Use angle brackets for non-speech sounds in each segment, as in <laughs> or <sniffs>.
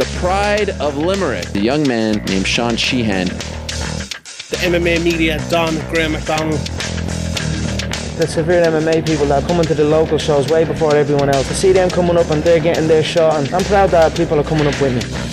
the pride of Limerick, a young man named Sean Sheehan. The MMA media, Don Graham McDonald. The severe MMA people that are coming to the local shows way before everyone else. To see them coming up and they're getting their shot, and I'm proud that people are coming up with me.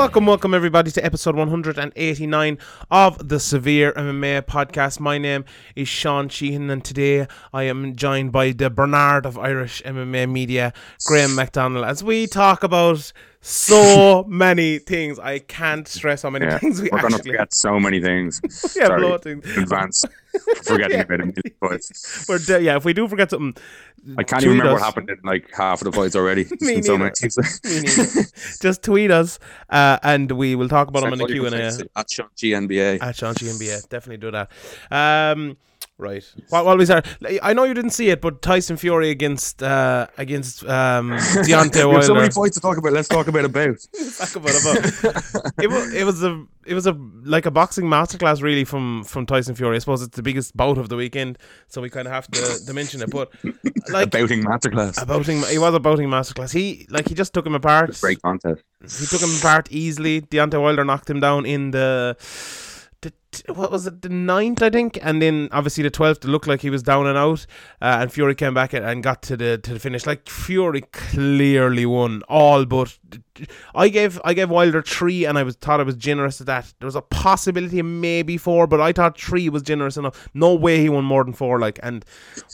Welcome, welcome everybody to episode 189 of the Severe MMA podcast. My name is Sean Sheehan, and today I am joined by the Bernard of Irish MMA media, Graham McDonald, as we talk about so many things. I can't stress how many Yeah, things we We're going to actually forget so many things. <laughs> Yeah, Sorry, things. in advance. <laughs> Forgetting Yeah. about it. But de- yeah, if we do forget something, I can't even remember us. what happened in like half of the fights already. <laughs> Me so many just tweet us, uh, and we will talk about them in the Q and A. At Sean GNBA. At Sean NBA, definitely do that. Um, right. While, while we start, I know you didn't see it, but Tyson Fury against uh, against um, <laughs> Deontay We have so many Wilder. fights to talk about. Let's talk about about. <laughs> Talk about about. it, was, it was a it was a like a boxing masterclass really from from Tyson Fury. I suppose it's the biggest bout of the weekend, so we kind of have to, to mention it. But <laughs> like a bouting masterclass. a bouting, he was a bouting masterclass. He like he just took him apart. Great contest. He took him apart easily. Deontay Wilder knocked him down in the, the what was it, the ninth, I think, and then obviously the twelfth. Looked like he was down and out, uh, and Fury came back and- got to the to the finish. Like Fury clearly won all, but I gave I gave Wilder three, and I was thought I was generous at that. There was a possibility of maybe four, but I thought three was generous enough. No way he won more than four. Like, and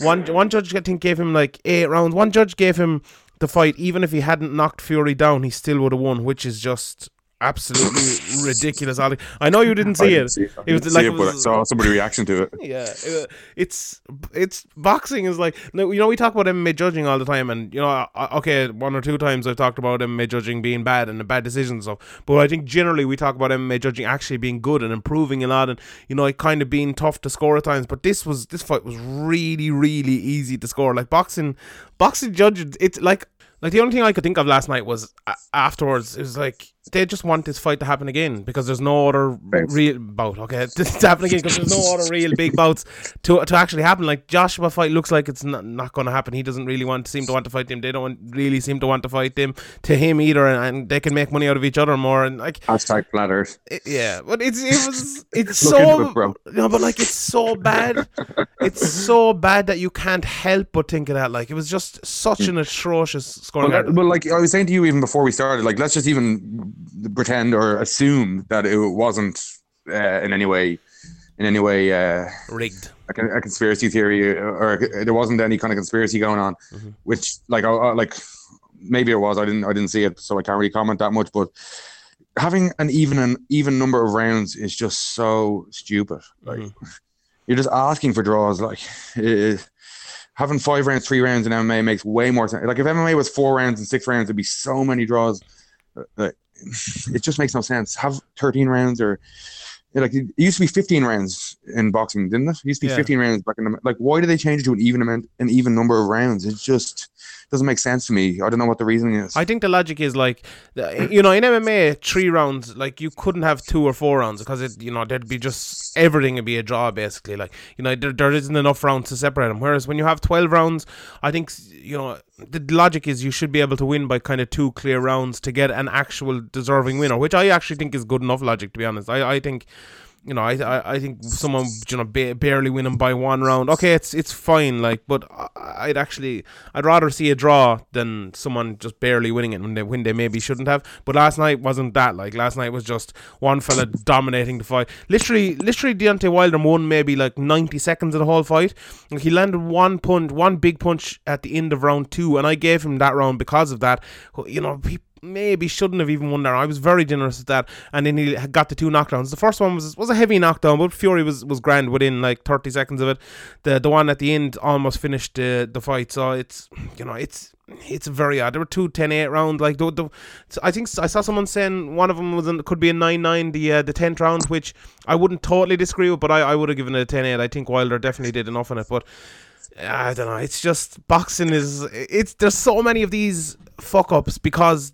one one judge I think gave him like eight rounds. One judge gave him the fight, even if he hadn't knocked Fury down, he still would have won, which is just absolutely ridiculous. I know you didn't see I it. didn't see it. I It was didn't like it it, but I saw somebody's reaction to it. Yeah, it- it's it's boxing is like you know we talk about MMA judging all the time, and you know okay one or two times I've talked about MMA judging being bad and the bad decisions and stuff, but I think generally we talk about MMA judging actually being good and improving a lot, and you know it kind of being tough to score at times. But this was this fight was really really easy to score. Like boxing, boxing judges it's like like the only thing I could think of last night was uh, afterwards it was like they just want this fight to happen again because there's no other Bouts. real bout. Okay, <laughs> this to happen again because there's no other real big bouts to to actually happen. Like Joshua fight looks like it's not, not going to happen. He doesn't really want seem to want to fight them. They don't want, really seem to want to fight them to him either, and, and they can make money out of each other more. And like Hashtag it- yeah, but it's it was <laughs> it's so it, no, but like it's so bad, it's so bad that you can't help but think of that. Like it was just such hmm. an atrocious scoring. Margin. well, like I was saying to you even before we started, like let's just even pretend or assume that it wasn't uh, in any way, in any way, uh, rigged. a, a conspiracy theory or, or there wasn't any kind of conspiracy going on, Mhm. which like I, I like maybe it was. I didn't I didn't see it, so I can't really comment that much. But having an even an even number of rounds is just so stupid. Like Mhm. you're just asking for draws. Like eh, having five rounds, three rounds in MMA makes way more sense. Like if MMA was four rounds and six rounds, it'd be so many draws. Uh, Like, it just makes no sense. Have 13 rounds or like it used to be 15 rounds in boxing, didn't it? It used to be Yeah. 15 rounds back in the like. Why did they change it to an even amount, an even number of rounds? It's just doesn't make sense to me. I don't know what the reasoning is. I think the logic is like, you know, in MMA, three rounds, like you couldn't have two or four rounds because it, you know, there'd be just everything would be a draw basically. Like, you know, there, there isn't enough rounds to separate them. Whereas when you have twelve rounds, I think you know the logic is you should be able to win by kind of two clear rounds to get an actual deserving winner, which I actually think is good enough logic to be honest. I I think. You know, I, I I think someone you know ba- barely winning by one round. Okay, it's it's fine. Like, but I- I'd actually I'd rather see a draw than someone just barely winning it when they when they maybe shouldn't have. But last night wasn't that. Like last night was just one fella <laughs> dominating the fight. Literally, literally Deontay Wilder won maybe like ninety seconds of the whole fight. Like he landed one punch, one big punch at the end of round two, and I gave him that round because of that. You know, maybe shouldn't have even won there. I was very generous at that, and then he got the two knockdowns. The first one was was a heavy knockdown, but Fury was was grand within like thirty seconds of it. The the one at the end almost finished the the fight. So it's you know it's it's very odd. There were two 10-8 rounds. Like the, the I think I saw someone saying one of them was in, could be a nine nine the uh, the tenth round, which I wouldn't totally disagree with, but I, I would have given it a 10-8. I think Wilder definitely did enough in it, but. I don't know. It's just boxing is. It's there's so many of these fuck ups because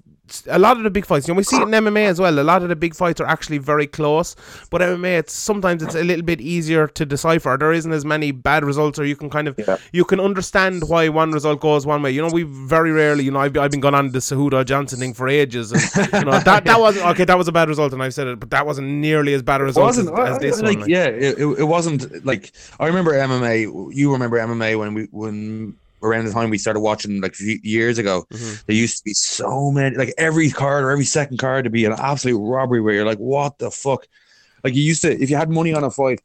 a lot of the big fights. You know, we see it in MMA as well. A lot of the big fights are actually very close, but MMA it's sometimes it's a little bit easier to decipher. There isn't as many bad results, or you can kind of Yeah. you can understand why one result goes one way. You know, we very rarely. You know, I've, I've been going on the Cejudo Johnson thing for ages, and you know that that was okay. That was a bad result, and I've said it, but that wasn't nearly as bad a result wasn't as, I- as this I- like, one. like. yeah it, it wasn't like i remember mma you remember mma when we when around the time we started watching like years ago Mm-hmm. there used to be so many like every card or every second card to be an absolute robbery where you're like what the fuck? Like you used to if you had money on a fight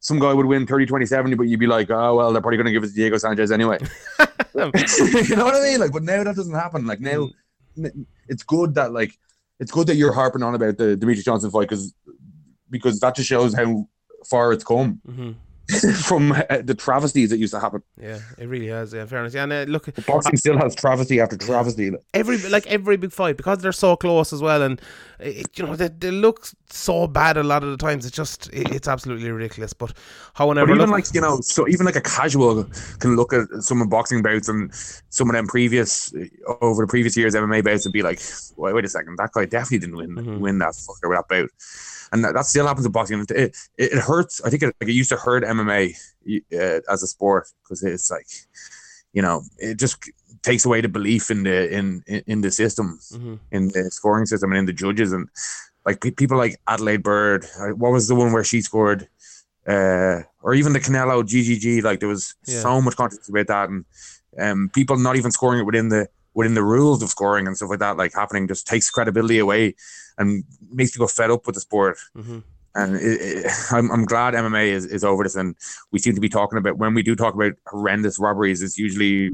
some guy would win 30 20 70 but you'd be like oh well they're probably going to give it to diego sanchez anyway. <laughs> <laughs> You know what i mean? Like but now that doesn't happen. Like now n- it's good that like it's good that you're harping on about the Demetrious Johnson fight because because that just shows how far it's come. Mhm. <laughs> from uh, the travesties that used to happen. Yeah, it really has. Yeah, fairness. Yeah, and uh, look, Boxing still has travesty after travesty. every like every big fight because they're so close as well, and it, you know they, they look so bad a lot of the times. It's just it, it's absolutely ridiculous. But however, But even look, like you know, so even like a casual can look at some of boxing bouts and some of them previous over the previous years MMA bouts and be like, wait, wait a second, that guy definitely didn't win Mhm. win that fucker with that bout, and that, that still happens in boxing. It it, it hurts. I think it, like it used to hurt MMA uh, as a sport because it's like, you know, it just takes away the belief in the in in, the system, Mhm. in the scoring system, and in the judges and. Like people like Adalaide Byrd, what was the one where she scored uh, or even the Canelo GGG. Like there was Yeah. so much controversy about that, and um, people not even scoring it within the within the rules of scoring and stuff like that. Like happening just takes credibility away and makes people fed up with the sport. Mhm. And it, it, I'm I'm glad MMA is, is over this, and we seem to be talking about when we do talk about horrendous robberies. It's usually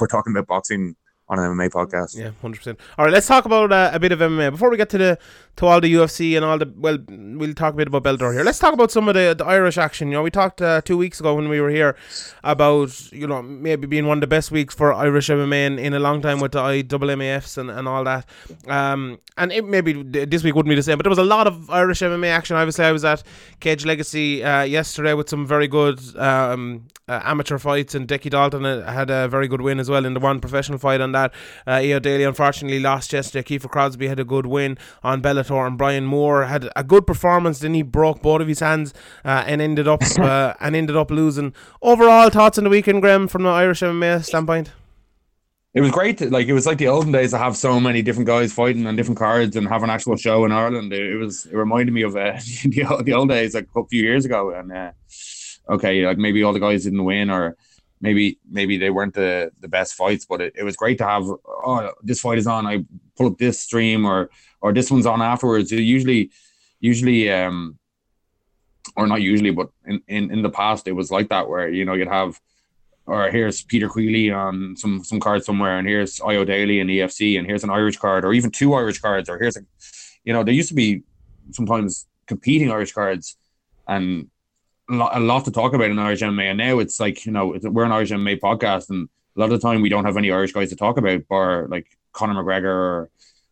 we're talking about boxing on an MMA podcast. Yeah, hundred percent. All right, let's talk about uh, a bit of MMA before we get to the to all the UFC and all the. Well, we'll talk a bit about Bellator here. Let's talk about some of the, the Irish action. You know, we talked uh, two weeks ago when we were here about you know maybe being one of the best weeks for Irish MMA in, in a long time with the IMMAFs and, and all that. Um, and it maybe this week wouldn't be the same, but there was a lot of Irish MMA action. Obviously, I was at Cage Legacy uh, yesterday with some very good um, uh, amateur fights, and Dickie Dalton uh, had a very good win as well in the one professional fight on that. Uh, Eo Daly unfortunately lost yesterday. Kiefer Crosby had a good win on Bellator, and Brian Moore had a good performance. Then he broke both of his hands uh, and ended up <laughs> uh, and ended up losing. Overall thoughts on the weekend, Graham, from the Irish MMA standpoint. It was great. To, like it was like the olden days to have so many different guys fighting on different cards and have an actual show in Ireland. It, it was. It reminded me of uh, <laughs> the, old- the old days, like a few years ago. And uh, okay, like maybe all the guys didn't win, or maybe maybe they weren't the the best fights. But it, it was great to have. Oh, this fight is on. I pull up this stream, or or this one's on afterwards. It usually, usually, um, or not usually, but in, in in the past it was like that where you know you'd have or here's Peter Queally on some some card somewhere, and here's Io Daly in EFC, and here's an Irish card, or even two Irish cards, or here's a, you know, there used to be sometimes competing Irish cards, and a lot, a lot to talk about in Irish MMA, and now it's like you know it's, we're an Irish MMA podcast, and a lot of the time we don't have any Irish guys to talk about, bar like Conor McGregor or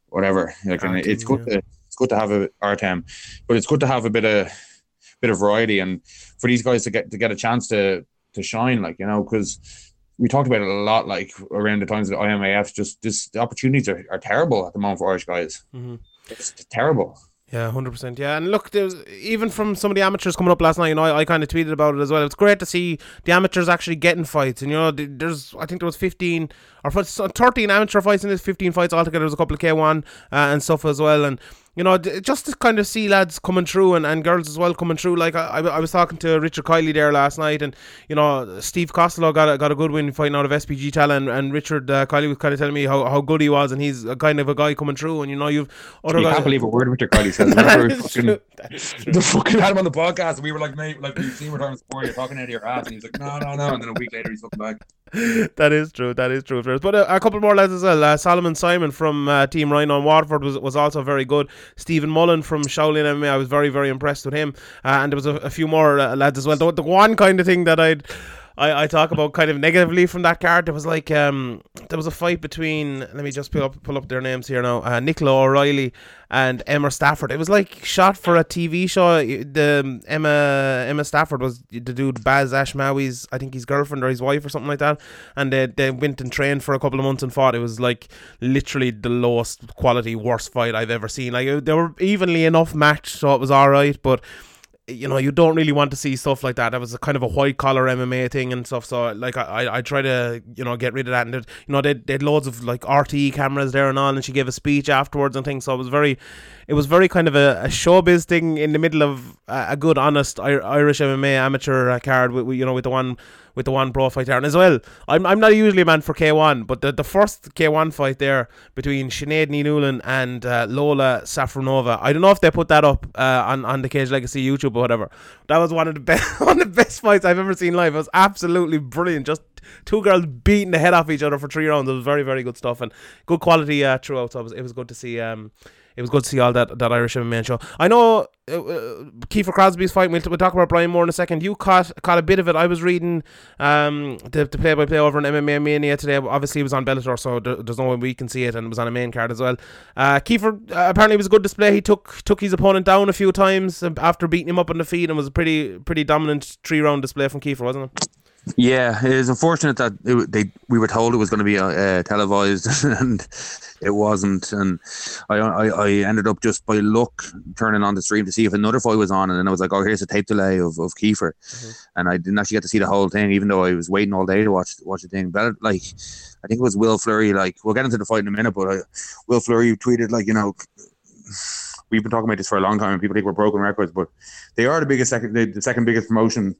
whatever. Like, Artem, it's good yeah. to it's good to have a Artem, but it's good to have a bit of bit of variety, and for these guys to get to get a chance to to shine, like you know, because we talked about it a lot, like around the times of the IMMAF. Just this, the opportunities are, are terrible at the moment for Irish guys. Mhm. It's terrible. Yeah, hundred percent. Yeah, and look, there's even from some of the amateurs coming up last night. You know, I, I kind of tweeted about it as well. It's great to see the amateurs actually getting fights. And you know, there's I think there was fifteen or thirteen amateur fights in this, fifteen fights altogether. There's a couple of K one uh, and stuff as well. And you know, just to kind of see lads coming through and, and girls as well coming through. Like I, I, was talking to Richard Kiley there last night, and you know, Steve Costello got a, got a good win fighting out of SBG Tallaght, and, and Richard uh, Kiley was kind of telling me how, how good he was, and he's a kind of a guy coming through. And you know, you've other You guys. can't believe a word Richard Cuddy says. that Remember is fucking- true. <laughs> That is true. the fucking had him on the podcast, and we were like, mate, like we've seen return sport, you're talking out of your ass, and he's like, no, no, no, and then a week later he's fucking back. <laughs> that is true. That is true. But uh, a couple more lads as well. Uh, Solomon Simon from uh, Team Rhino in Waterford was, was also very good. Stephen Mullen from Shaolin MMA, I was very very impressed with him. Uh, and there was a, a few more uh, lads as well. The, the one kind of thing that I'd I, I talk about kind of negatively from that card. There was like um there was a fight between let me just pull up pull up their names here now. Uh, Nicola O'Reilly and Emma Stafford. It was like shot for a TV show. The um, Emma Emma Stafford was the dude Baz Ashmawy's I think his girlfriend or his wife or something like that. And they they went and trained for a couple of months and fought. It was like literally the lowest quality worst fight I've ever seen. Like they were evenly enough matched, so it was all right, but you know, you don't really want to see stuff like that. That was a kind of a white collar MMA thing and stuff. So, like, I, I try to, you know, get rid of that. And, you know, they, they had loads of, like, RTE cameras there and all. And she gave a speech afterwards and things. So it was very, it was very kind of a, a showbiz thing in the middle of a, a good, honest Irish MMA amateur card, with, you know, with the one with the one pro fight there. And as well, I'm, I'm not usually a man for K1, but the, the first K1 fight there between Sinead Newland and uh, Lola Safronova, I don't know if they put that up uh, on, on the Cage Legacy YouTube or whatever. That was one of the best <laughs> one of the best fights I've ever seen live. It was absolutely brilliant. Just two girls beating the head off each other for three rounds. It was very, very good stuff and good quality uh, throughout. So it was, it was good to see. Um, it was good to see all that that Irish MMA show. I know uh, uh, Kiefer Crosby's fight. We'll, we'll talk about Brian Moore in a second. You caught caught a bit of it. I was reading um, the, the play by play over on MMA Mania today. Obviously, it was on Bellator, so there, there's no way we can see it, and it was on a main card as well. Uh, Kiefer uh, apparently was a good display. He took took his opponent down a few times after beating him up on the feet, and was a pretty pretty dominant three round display from Kiefer, wasn't it? Yeah, it is unfortunate that it, they we were told it was going to be uh, televised <laughs> and it wasn't, and I, I, I ended up just by luck turning on the stream to see if another fight was on, and then I was like, oh, here's a tape delay of, of Kiefer, mm-hmm. and I didn't actually get to see the whole thing, even though I was waiting all day to watch watch the thing. But like, I think it was Will Fleury. Like, we'll get into the fight in a minute, but I, Will Fleury tweeted like, you know we've been talking about this for a long time, and people think we're broken records, but they are the biggest second, the, the second biggest promotion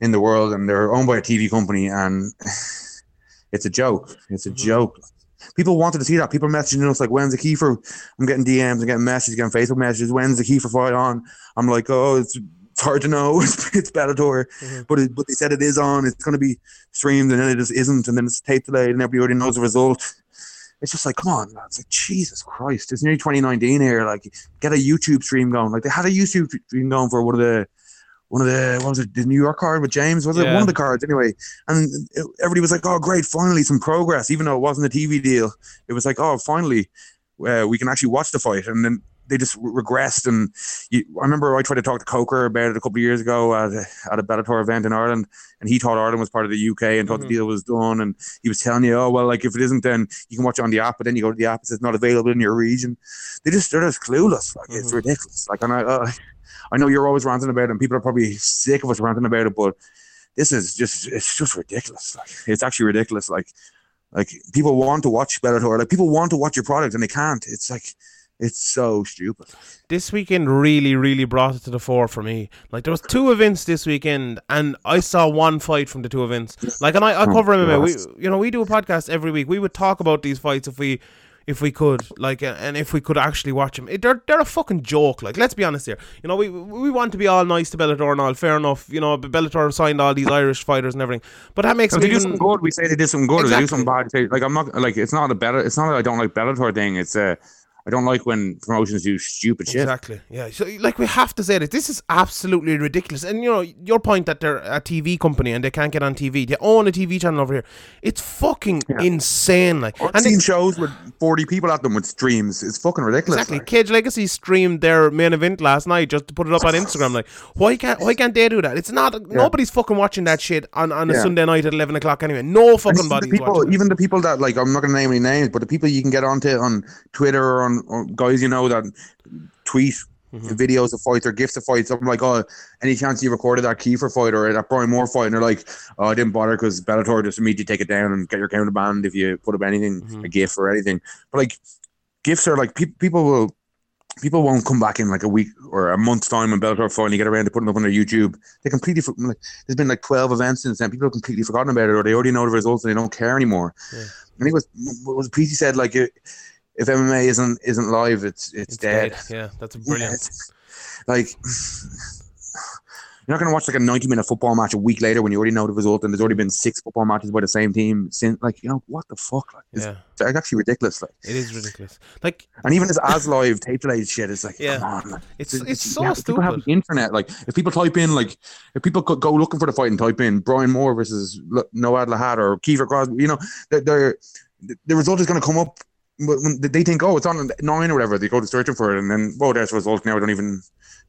in the world, and they're owned by a TV company, and <sighs> it's a joke. It's a mm-hmm. joke. People wanted to see that. People messaging us like, "When's the Kiefer?" I'm getting DMs, I'm getting messages, getting Facebook messages. When's the Kiefer fight on? I'm like, "Oh, it's, it's hard to know. <laughs> It's, it's Bellator, mm-hmm. but it, but they said it is on. It's going to be streamed, and then it just isn't, and then it's tape delayed, and everybody already knows the result." It's just like, come on, man. It's like Jesus Christ. It's nearly 2019 here. Like, get a YouTube stream going. Like they had a YouTube stream going for one of the one of the what was it the New York card with James? Was it? Yeah. one of the cards anyway. And everybody was like oh great finally some progress even though it wasn't a TV deal. It was like oh finally uh, we can actually watch the fight. And then they just regressed and you, I remember I tried to talk to Coker about it a couple of years ago at a, at a Bellator event in Ireland and he thought Ireland was part of the UK and thought mm-hmm. the deal was done and he was telling you oh well like if it isn't then you can watch it on the app but then you go to the app it's not available in your region they just they're just clueless like mm-hmm. it's ridiculous like and I uh, I know you're always ranting about it, and people are probably sick of us ranting about it, but this is just it's just ridiculous. Like it's actually ridiculous. Like like people want to watch Bellator, like people want to watch your product and they can't. It's like it's so stupid. This weekend really, really brought it to the fore for me. Like there was two events this weekend, and I saw one fight from the two events. Like, and I, I oh, cover MMA. We, you know, we do a podcast every week. We would talk about these fights if we if we could, like, and if we could actually watch them. They're they're a fucking joke. Like, let's be honest here. You know, we we want to be all nice to Bellator and all. Fair enough. You know, Bellator signed all these Irish fighters and everything, but that makes no, they do something good. We say they did something good. Exactly. They do something bad. Say, like, I'm not like it's not a better. It's not that I don't like Bellator thing. It's a uh, I don't like when promotions do stupid shit. Exactly. Yeah. So like we have to say that this is absolutely ridiculous. And you know your point that they're a TV company and they can't get on TV. They own a TV channel over here. It's fucking yeah. insane. Like I've seen shows with forty people at them with streams. It's fucking ridiculous. Exactly. Like. Cage Legacy streamed their main event last night just to put it up on Instagram. Like why can't why can't they do that? It's not yeah. nobody's fucking watching that shit on, on a yeah. Sunday night at eleven o'clock anyway. No fucking body. People, even the people that like I'm not gonna name any names, but the people you can get onto on Twitter or on or guys you know that tweet mm-hmm. videos of fights or gifts of fights. I'm like, oh, any chance you recorded that Kiefer fight or that Brian Moore fight? And they're like, oh, I didn't bother because Bellator just immediately take it down and get your counter banned if you put up anything, mm-hmm. a GIF or anything. But like, gifts are like, pe- people will. People won't come back in like a week or a month's time when Bellator finally get around to putting up on their YouTube. They completely, like, there's been like 12 events since then. People have completely forgotten about it or they already know the results and they don't care anymore. Yeah. I think it was, what was PC said, like, it, if MMA isn't isn't live, it's it's, it's dead. dead. Yeah, that's brilliant. Yeah, like You're not going to watch like a 90 minute football match a week later when you already know the result and there's already been six football matches by the same team. Since like you know what the fuck, like it's, Yeah. it's actually ridiculous. Like, It is ridiculous. Like and even this as live tape delayed shit is like, Yeah. come on, like, it's It's- it's it's- so yeah, People have the internet. Like, if people type in, like, if people go- go looking for the fight and type in Brian Moore versus Noad Lahat or Kiefer Crosby, you know, they're, they're, the result is going to come up. But when they think, oh, it's on nine or whatever, they go to searching for it, and then, oh, there's the result. Now I don't even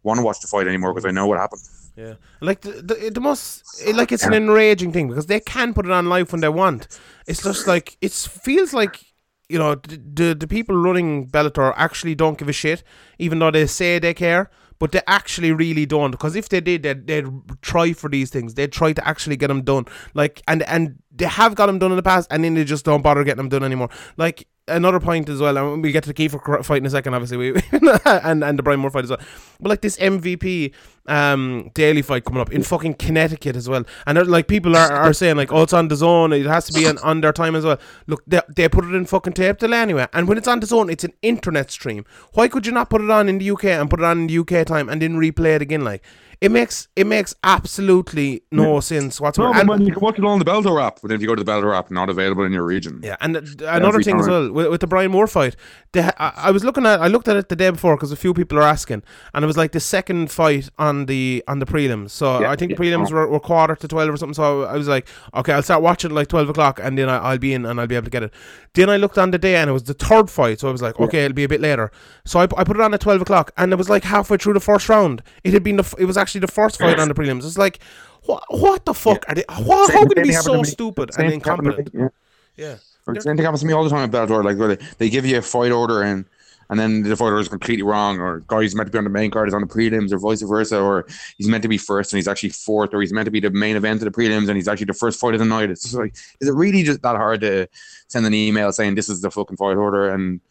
want to watch the fight anymore because I know what happened. Yeah, like the, the, the most like it's an enraging thing because they can put it on live when they want. It's just like it feels like you know the, the the people running Bellator actually don't give a shit, even though they say they care. But they actually really don't, because if they did, they'd, they'd try for these things. They'd try to actually get them done. Like, and and they have got them done in the past, and then they just don't bother getting them done anymore. Like another point as well, and we'll get to the Kiefer fight in a second, obviously, we, <laughs> and and the Brian Moore fight as well. But like this MVP um Daley fight coming up in fucking Connecticut as well, and like people are, are saying like, oh, it's on DAZN, it has to be on, on their time as well. Look, they, they put it in fucking tape delay anyway, and when it's on DAZN, it's an internet stream. Why could you not put it on in the UK and put it on in the UK time and then replay it again? Like it makes it makes absolutely no sense whatsoever. No, And- man, you can watch it on the Bellator app, but if you go to the Bellator app, not available in your region. Yeah, and th- another thing as well with, with the Brian Moore fight, ha- I, I was looking at I looked at it the day before because a few people are asking, and it was like the second fight on the on the prelims. So Yeah, I think yeah. prelims were, were quarter to twelve or something. So I was like, okay, I'll start watching like twelve o'clock, and then I, I'll be in and I'll be able to get it. Then I looked on the day, and it was the third fight. So I was like, okay, it'll be a bit later. So I, I put it on at twelve o'clock, and it was like halfway through the first round. It had been the f- it was actually the first fight on the prelims. It's like. What, what the fuck are they? What, Same how can they be so stupid Same and me, incompetent? yeah. Yeah. Same thing happens to me all the time at Bellator. Like where they, they give you a fight order and and then the fight order is completely wrong, or guys meant to be on the main card is on the prelims, or vice versa, or he's meant to be first and he's actually fourth, or he's meant to be the main event of the prelims and he's actually the first fight of the night. It's just like, is it really just that hard to send an email saying this is the fucking fight order and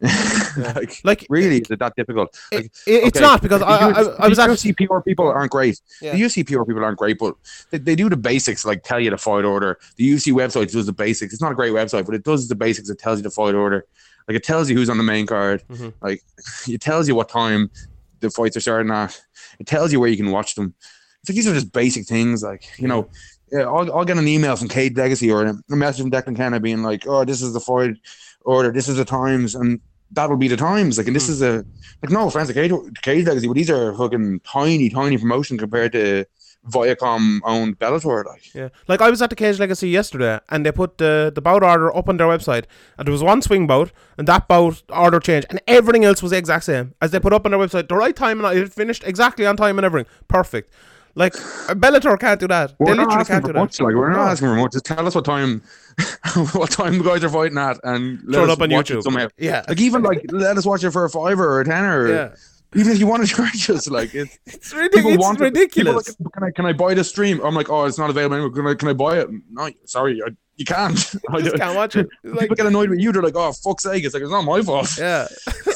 <laughs> like Like really is it that difficult? It, Like, it- it's okay, not because I, I, I was actually PR people aren't great. Yeah. The UFC PR people aren't great, but they, they do the basics, like tell you the fight order. The UFC website does the basics. It's not a great website, but it does the basics. It tells you the fight order. Like it tells you who's on the main card. Mhm. Like <laughs> it tells you what time the fights are starting at. It tells you where you can watch them. It's like these are just basic things. Like you know, yeah, I'll, I'll get an email from Cage Legacy or a message from Declan Kenna being like, "Oh, this is the fight order. This is the times," and that'll be the times. Like, and this Hmm. is a like no offense to Cage, Cage Legacy, but these are fucking tiny, tiny promotion compared to Viacom owned Bellator. Like, Yeah, like I was at the Cage Legacy yesterday, and they put the the bout order up on their website, and there was one swing bout, and that bout order changed, and everything else was the exact same as they put up on their website. The right time and it finished exactly on time and everything, perfect. Like Bellator can't do that. we're they not asking can't for do that. much. Like, we're not No. asking for much. Just tell us what time, <laughs> what time the guys are fighting at, and let Throw it us up on watch YouTube. it somehow. Yeah, Like even like let us watch it for a fiver or a tenner. Yeah, Even if you want to <laughs> charge us, like it's <laughs> it's, ridiculous. it's want it. ridiculous. People like, can I can I buy the stream? I'm like, oh, it's not available. anymore. Can I can I buy it? No, sorry, I, you can't. <laughs> I just can't watch it. It's like, People get annoyed with you. They're like, oh, fuck's sake! It's like it's not my fault. Yeah,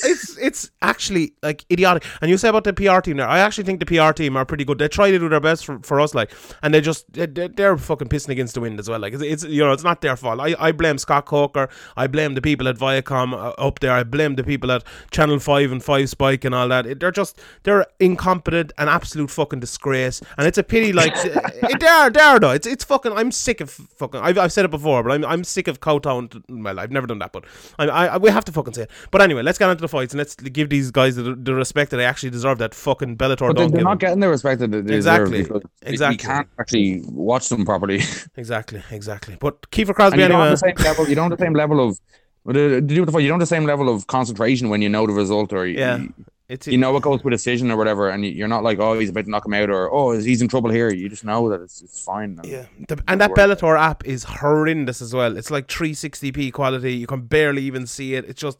it's it's actually like idiotic. And you say about the PR team there, I actually think the PR team are pretty good. They try to do their best for, for us, like, and they just they, they- they're fucking pissing against the wind as well. Like, it's, it's you know it's not their fault. I, I blame Scott Coker. I blame the people at Viacom uh, up there. I blame the people at Channel Five and Five Spike and all that. It- they're just they're incompetent, and absolute fucking disgrace. And it's a pity. Like, <laughs> it, they are they are though. It's it's fucking. I'm sick of fucking. I've, I've said it before, but I'm I'm sick of Cowtown. Well, I've never done that, but I, I, I we have to fucking say it. But anyway, let's get into the fights and let's give these guys the, the respect that they actually deserve. That fucking Bellator But they, don't they're not them. getting the respect that they deserve Exactly. Exactly. We can't actually watch them properly. <laughs> Exactly, exactly. But Kiefer And Crosby you don't have the same level. You don't have the same level of. Uh, to do with the you don't have the same level of concentration when you know the result, or you, Yeah. It's you know it goes with decision or whatever, and you- you're not like, oh, he's about to knock him out, or oh, he's in trouble here. You just know that it's it's fine. And Yeah, the, and that Bellator app is horrendous as well. It's like 360p quality. You can barely even see it. It's just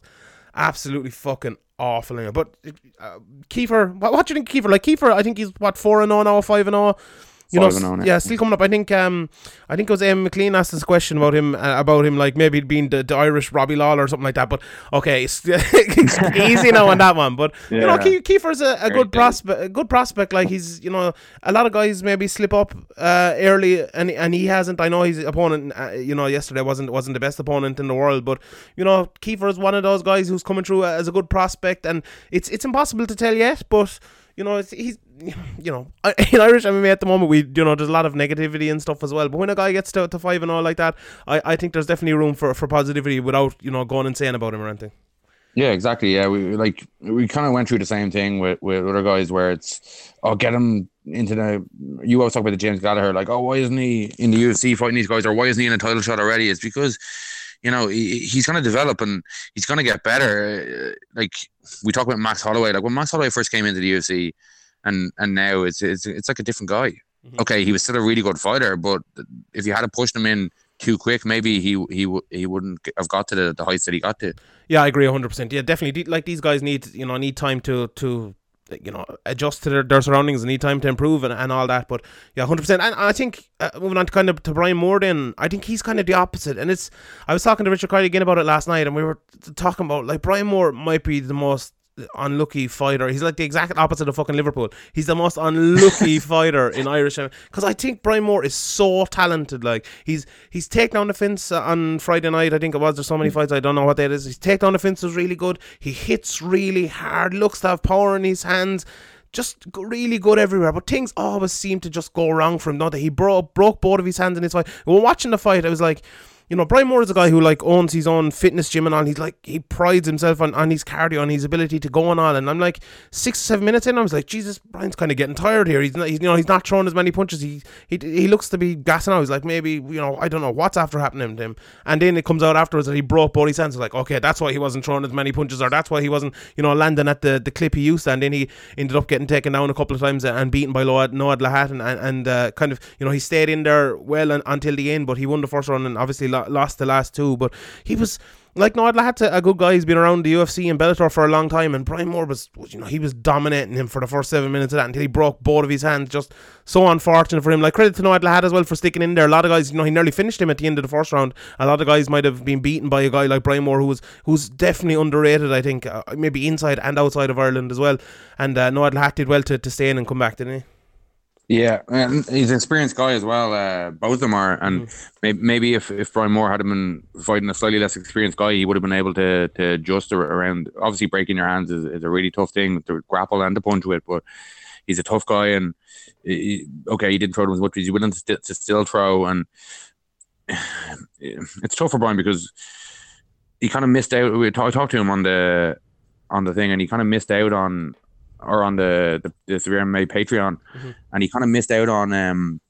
absolutely fucking awful. But uh, Kiefer, what, what do you think, Kiefer? Like Kiefer, I think he's what four and zero now, five and zero. You know, oh yeah, still coming up. I think, um, I think it was Em McLean asked this question about him, uh, about him, like maybe being the, the Irish Robbie Lawler or something like that. But okay, it's <laughs> easy now on that one. But you know, Yeah. Kiefer's a, a good good. prospect, a good prospect. Like he's, you know, a lot of guys maybe slip up uh, early, and and he hasn't. I know his opponent, uh, you know, yesterday wasn't wasn't the best opponent in the world, but you know, Kiefer is one of those guys who's coming through as a good prospect, and it's it's impossible to tell yet, but. You know, he's, <laughs> you know, <laughs> in Irish MMA at the moment, we, you know, there's a lot of negativity and stuff as well. But when a guy gets to, to five and all like that, I, I think there's definitely room for, for positivity without, you know, going insane about him or anything. Yeah, exactly. Yeah, we like we kind of went through the same thing with with other guys where it's oh get him into the you always talk about the James Gallagher like oh why isn't he in the UFC fighting these guys or why isn't he in a title shot already? It's because you know he, he's going to develop and he's going to get better. Uh, Like we talk about Max Holloway, like when Max Holloway first came into the UFC, and and now it's it's it's like a different guy. Mhm. Okay, he was still a really good fighter, but if you had to push him in too quick, maybe he he he wouldn't have got to the, the heights that he got to. Yeah, I agree 100%. Yeah, definitely. Like these guys need, you know, need time to, to you know, adjust to their, their surroundings and need time to improve and, and all that. But yeah, 100%. And I think, uh, moving on to kind of to Brian Moore then, I think he's kind of the opposite. And it's, I was talking to Richard Kiley again about it last night and we were talking about, like, Brian Moore might be the most unlucky fighter. He's like the exact opposite of fucking Liverpool. He's the most unlucky <laughs> fighter in Irish because I think Brian Moore is so talented. Like he's he's taken down the fence uh, on Friday night. I think it was. There's so many fights I don't know what that is. He's taken down the fence was really good. He hits really hard. Looks to have power in his hands. Just really good everywhere, but things always seem to just go wrong for him. Not that he broke broke both of his hands in his fight. When watching the fight, I was like, you know, Brian Moore is a guy who like owns his own fitness gym and all. He's like he prides himself on, on his cardio and his ability to go on all. And I'm like six seven minutes in, I was like, Jesus, Brian's kind of getting tired here. He's not, he's you know, he's not throwing as many punches. He he he looks to be gassing out. He's like maybe you know, I don't know what's after happening to him. And then it comes out afterwards that he broke both his hands. Like okay, that's why he wasn't throwing as many punches, or that's why he wasn't you know landing at the the clip he used. to. And then he ended up getting taken down a couple of times and beaten by Noad Noad Lahat and and, and uh, kind of you know he stayed in there well un, until the end, but he won the first round and obviously lo- lost the last two. But he was like Noad Lahat's a, a good guy. He's been around the UFC and Bellator for a long time, and Brian Moore was you know he was dominating him for the first seven minutes of that until he broke both of his hands. Just so unfortunate for him. Like credit to Noad Lahat as well for sticking in there. A lot of guys, you know, he nearly finished him at the end of the first round. A lot of guys might have been beaten by a guy like Brian Moore, who was who's definitely underrated. I think uh, maybe inside and outside of Ireland as well. And uh, Noad Lahat did well to, to stay in and come back, didn't he? Yeah, and he's an experienced guy as well. Uh, both of them are, and maybe, maybe if, if Brian Moore had been fighting a slightly less experienced guy, he would have been able to to adjust around. Obviously, breaking your hands is, is a really tough thing to grapple and to punch with, but he's a tough guy, and he, okay, he didn't throw them as much as he's willing to, st- to still throw, and <sighs> it's tough for Brian because he kind of missed out. We talk, I talked to him on the on the thing, and he kind of missed out on or on the the, the Severe MMA Patreon, Mhm. and he kind of missed out on um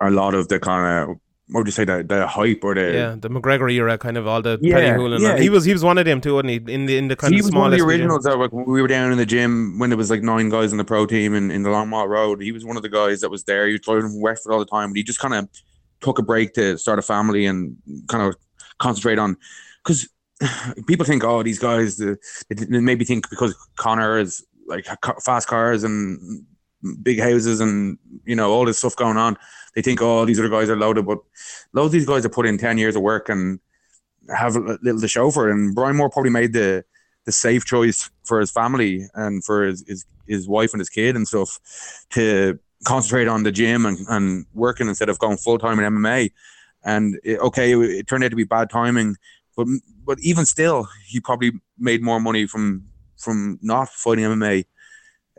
a lot of the kind of what would you say the the hype or the Yeah, the McGregor era, kind of all the Yeah, yeah. He was he was one of them too, wasn't he? In the in the kind he of was one of the originals that like, we were down in the gym when there was like nine guys in the pro team in, in the Long Mile Road. He was one of the guys that was there. He was driving from Wexford all the time, but he just kind of took a break to start a family and kind of concentrate on because <sighs> people think, oh, these guys, they maybe think because Conor is like fast cars and big houses and you know all this stuff going on, they think, oh, these other guys are loaded, but loads of these guys have put in ten years of work and have a little to show for it. And Brian Moore probably made the the safe choice for his family and for his his, his wife and his kid and stuff to concentrate on the gym and, and working instead of going full time in MMA. And it, okay, it, it turned out to be bad timing, but but even still, he probably made more money from from not fighting MMA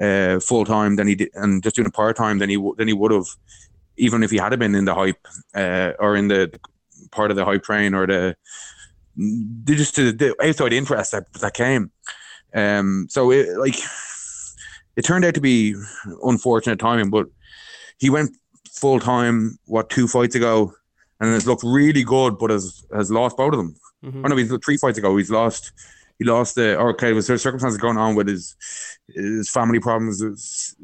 uh, full time than he did, and just doing it part time than he w- than he would have, even if he had been in the hype uh, or in the part of the hype train or the just the, the outside interest that, that came. Um, so it like it turned out to be unfortunate timing, but he went full time what two fights ago, and has looked really good, but has has lost both of them. Mhm. Oh no, he's three fights ago. He's lost. He lost the. Or okay, was there circumstances going on with his his family problems, his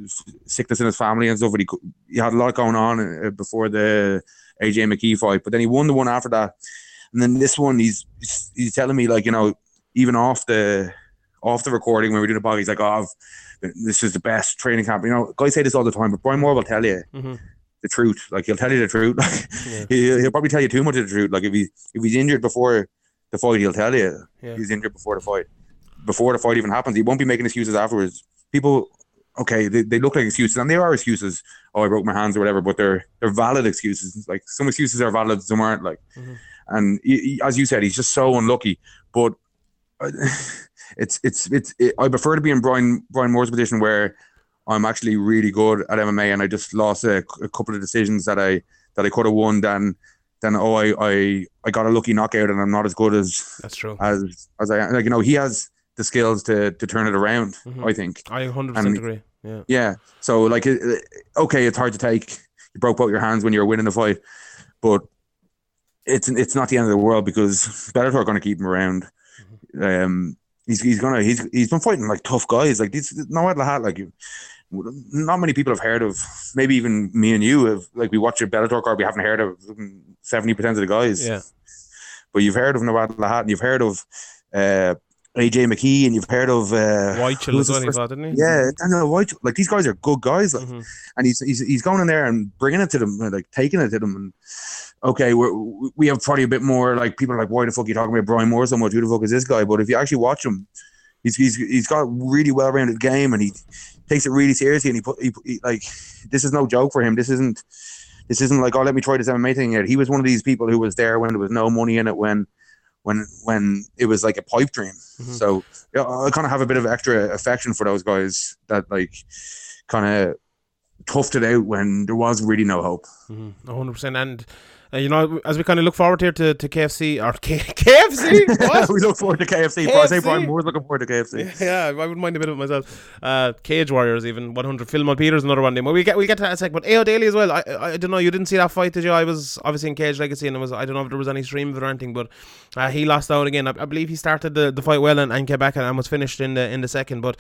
sickness in his family and stuff. But he he had a lot going on uh, before the AJ McKee fight. But then he won the one after that, and then this one, he's he's, telling me like you know even off the off the recording when we we're doing the podcast, he's like, oh, I've, this is the best training camp. You know, guys say this all the time, but Brian Moore will tell you Mhm. the truth. Like he'll tell you the truth. Like <laughs> Yeah. he, he'll probably tell you too much of the truth. Like if he if he's injured before the fight, he'll tell you Yeah. he's injured before the fight. Before the fight even happens, he won't be making excuses afterwards. People, okay, they, they look like excuses, and they are excuses. Oh, I broke my hands or whatever, but they're they're valid excuses. Like some excuses are valid, some aren't. Like, Mhm. and he, he- as you said, he's just so unlucky. But uh, <laughs> it's it's it's. It, I prefer to be in Brian Brian Moore's position where I'm actually really good at MMA, and I just lost a, a couple of decisions that I that I could have won. Then then oh I, I I got a lucky knockout, and I'm not as good as That's true. as as I like. You know, he has the skills to to turn it around. Mhm. I think. I 100% and- agree. Yeah. Yeah. So like, okay, it's hard to take. You broke both your hands when you're winning the fight, but it's it's not the end of the world because Bellator are going to keep him around. Um, he's he's gonna he's he's been fighting like tough guys like these. No Lahat like you. Not many people have heard of. Maybe even me and you have like we watch a Bellator card. We haven't heard of seventy percent of the guys. Yeah. But you've heard of Noad Lahat and you've heard of uh, AJ McKee and you've heard of uh, Weichel as well, first- didn't he? yeah, Daniel Weichel. Like these guys are good guys. Like, Mhm. and he's, he's he's going in there and bringing it to them, like taking it to them. And okay, we're, we have probably a bit more like people are like, why the fuck are you talking about Brian Moore so much? Who the fuck is this guy? But if you actually watch him, he's he's he's got a really well rounded game, and he takes it really seriously. And he put he, he like this is no joke for him. This isn't this isn't like oh let me try this MMA thing yet. He was one of these people who was there when there was no money in it when. When, when it was like a pipe dream, Mhm. so yeah, I kind of have a bit of extra affection for those guys that like kind of toughed it out when there was really no hope. Mhm, a hundred percent. And uh, you know, as we kind of look forward here to, to KFC or K- <laughs> KFC, <laughs> what? we look forward to KFC. I say KFC? Brian Moore's looking forward to KFC. <laughs> yeah, I wouldn't mind a bit of it myself. Uh, Cage Warriors, even 100. Phil Peters, another one. Name. Well, we get we get to that in a sec. But Ao Daly as well. I, I I don't know. You didn't see that fight, did you? I was obviously in Cage Legacy, and it was I don't know if there was any stream of it or anything, but uh, he lost out again. I, I believe he started the, the fight well and, and came back and, and was finished in the in the second, but.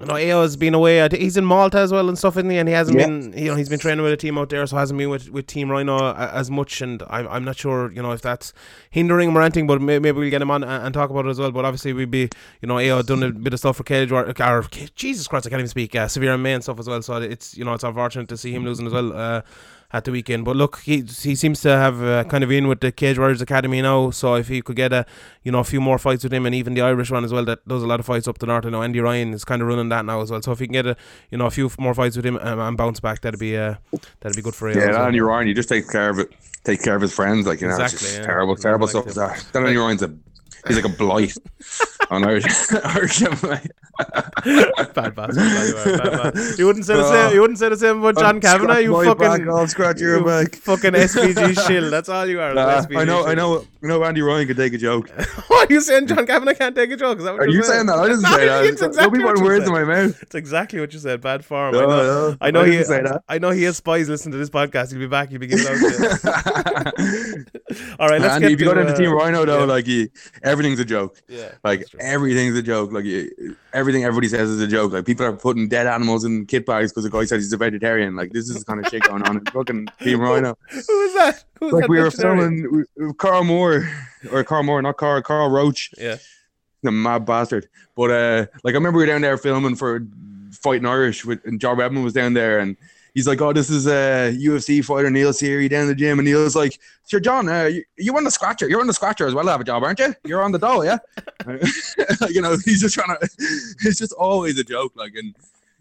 You know, Ao has been away. He's in Malta as well and stuff, isn't he? And he hasn't Yeah. been, you know, he's been training with a team out there, so hasn't been with, with Team Rhino as much. And I'm, I'm not sure, you know, if that's hindering him or anything, but maybe, we'll get him on and, and talk about it as well. But obviously, we'd be, you know, AO done a bit of stuff for Cage War, or Jesus Christ, I can't even speak, uh, Severe and Main stuff as well. So it's, you know, it's unfortunate to see him losing as well. Uh, at the weekend, but look, he he seems to have uh, kind of in with the Cage Warriors Academy now. So if he could get a, you know, a few more fights with him, and even the Irish one as well, that does a lot of fights up the north. I know Andy Ryan is kind of running that now as well. So if he can get a, you know, a few more fights with him um, and bounce back, that'd be uh, that'd be good for him. Yeah, that Andy Ryan, he just takes care of it, take care of his friends. Like you know, it's Exactly, just yeah. terrible, terrible stuff. like that that Andy Ryan's a he's like a blight on Irish Irish bad bastard. bad you bad. You wouldn't say the Oh. same. You wouldn't say the same about John Scratch Kavanagh. You fucking, back, I'll scratch your you back. fucking SBG shill. That's all you are. Nah, I know, I know, I know. Andy Ryan could take a joke. <laughs> what are you saying? John Kavanagh can't take a joke. Is that what Are you're saying that? I didn't <laughs> No, say that. it's exactly Don't be what putting words in my mouth. It's exactly what you said. Bad form. I know. no, I know he. say that. I know he has spies listening to this podcast. He'll be back. He'll be giving out. <laughs> All right, let's Andy, get if you go into uh, Team Rhino though, like you, everything's a joke. Yeah, Like everything's a joke. Like everything everybody says is a joke. Like people are putting dead animals in kit bags because the guy says he's a vegetarian. Like this is the kind of shit going on in fucking <laughs> Team Rhino. Who was that? Who was Like that we were filming with Carl Moore or Carl Moore, not Carl, Carl Roach, Yeah. the mad bastard. But uh, like I remember we were down there filming for Fighting Irish with and Joe Redmond was down there and. He's like, oh, this is a UFC fighter, Neil Seery, down in the gym. And Neil's like, sure, John, uh, you, you on the scratcher. You're on the scratcher as well to have a job, aren't you? You're on the dough, yeah? <laughs> <laughs> you know, he's just trying <laughs> to, it's just always a joke. Like, and,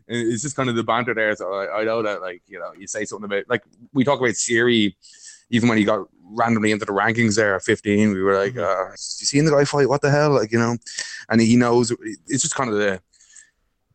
it's just kind of the banter there. So I, I know that, like, you know, you say something about, like, we talk about Seery, even when he got randomly into the rankings there at 15, we were like, uh, you seen the guy fight? What the hell? Like, you know, and he knows, it's just kind of the,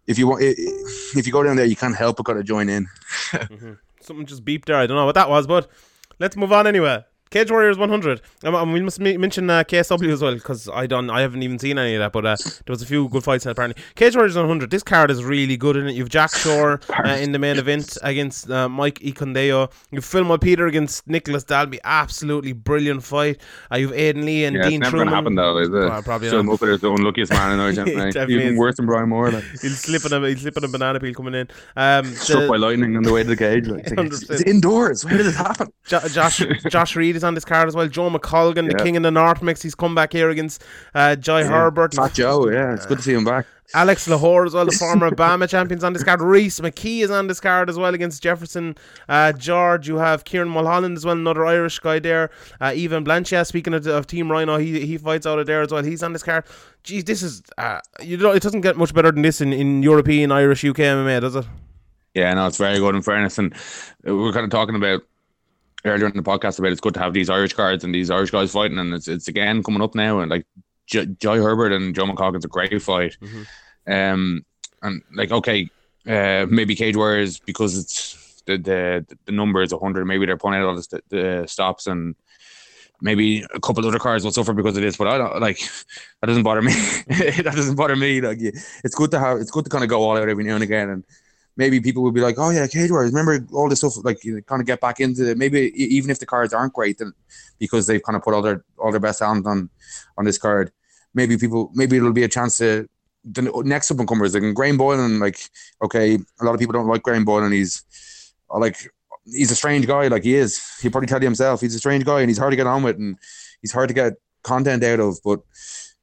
if you want, if you go down there, you can't help but gotta join in. <laughs> Mhm. Something just beeped there. I don't know what that was, but let's move on anyway. Cage Warriors 100. Um, um, we must m- mention uh, KSW as well because I don't, I haven't even seen any of that. But uh, there was a few good fights apparently. Cage Warriors 100. This card is really good in it. You've Jack Shore uh, in the main event against uh, Mike Ekundayo. You've Phil Peter against Nicolas Dalby. Absolutely brilliant fight. Uh, you've Aiden Lee and Yeah, Dean it's never Trueman. gonna happen though, is it? Uh, probably so not. Is the unluckiest man in <laughs> It Even worse than Brian Moore. Like, <laughs> He's slipping a he's slipping a banana peel coming in. Um, struck the- by lightning on the way to the cage. Like, <laughs> it's, it's indoors. How did this happen? Jo- Josh Josh Reed is on this card as well. Joe McColgan, the king in the North mix. He's come back here against uh, Jai Herbert. Fat Joe. Yeah, it's good to see him back. Alex Lohoré as well, the former <laughs> BAMMA champions on this card. Rhys McKee is on this card as well against Jefferson uh, George. You have Kieran Mulholland as well, another Irish guy there. Uh, Evan Blanchett, speaking of, of Team Rhino, he he fights out of there as well. He's on this card. Geez, this is uh, you know it doesn't get much better than this in, in European, Irish, UK MMA, does it? Yeah, no, it's very good in fairness. And we're kind of talking about earlier in the podcast about it's good to have these Irish cards and these Irish guys fighting, and it's it's again coming up now. And like J- Joy Herbert and Joe McColgan's a great fight. Mhm. Um, and like okay, Uh, maybe Cage Warriors because it's the the the number is hundred. Maybe they're pulling out all the, st- the stops and maybe a couple other cars will suffer because of this. But I don't like that doesn't bother me. <laughs> that doesn't bother me. Like it's good to have it's good to kind of go all out every now and again and. Maybe people will be like, "Oh yeah, Cage Warriors." Remember all this stuff? Like, you kind of get back into it. Maybe even if the cards aren't great, then because they've kind of put all their all their best talent on on this card, maybe people maybe it'll be a chance to the next up and comers like Graham Boylan. Like, okay, a lot of people don't like Graham Boylan. He's uh, like he's a strange guy. Like he is. He'll probably tell you himself. He's a strange guy, and he's hard to get on with, and he's hard to get content out of. But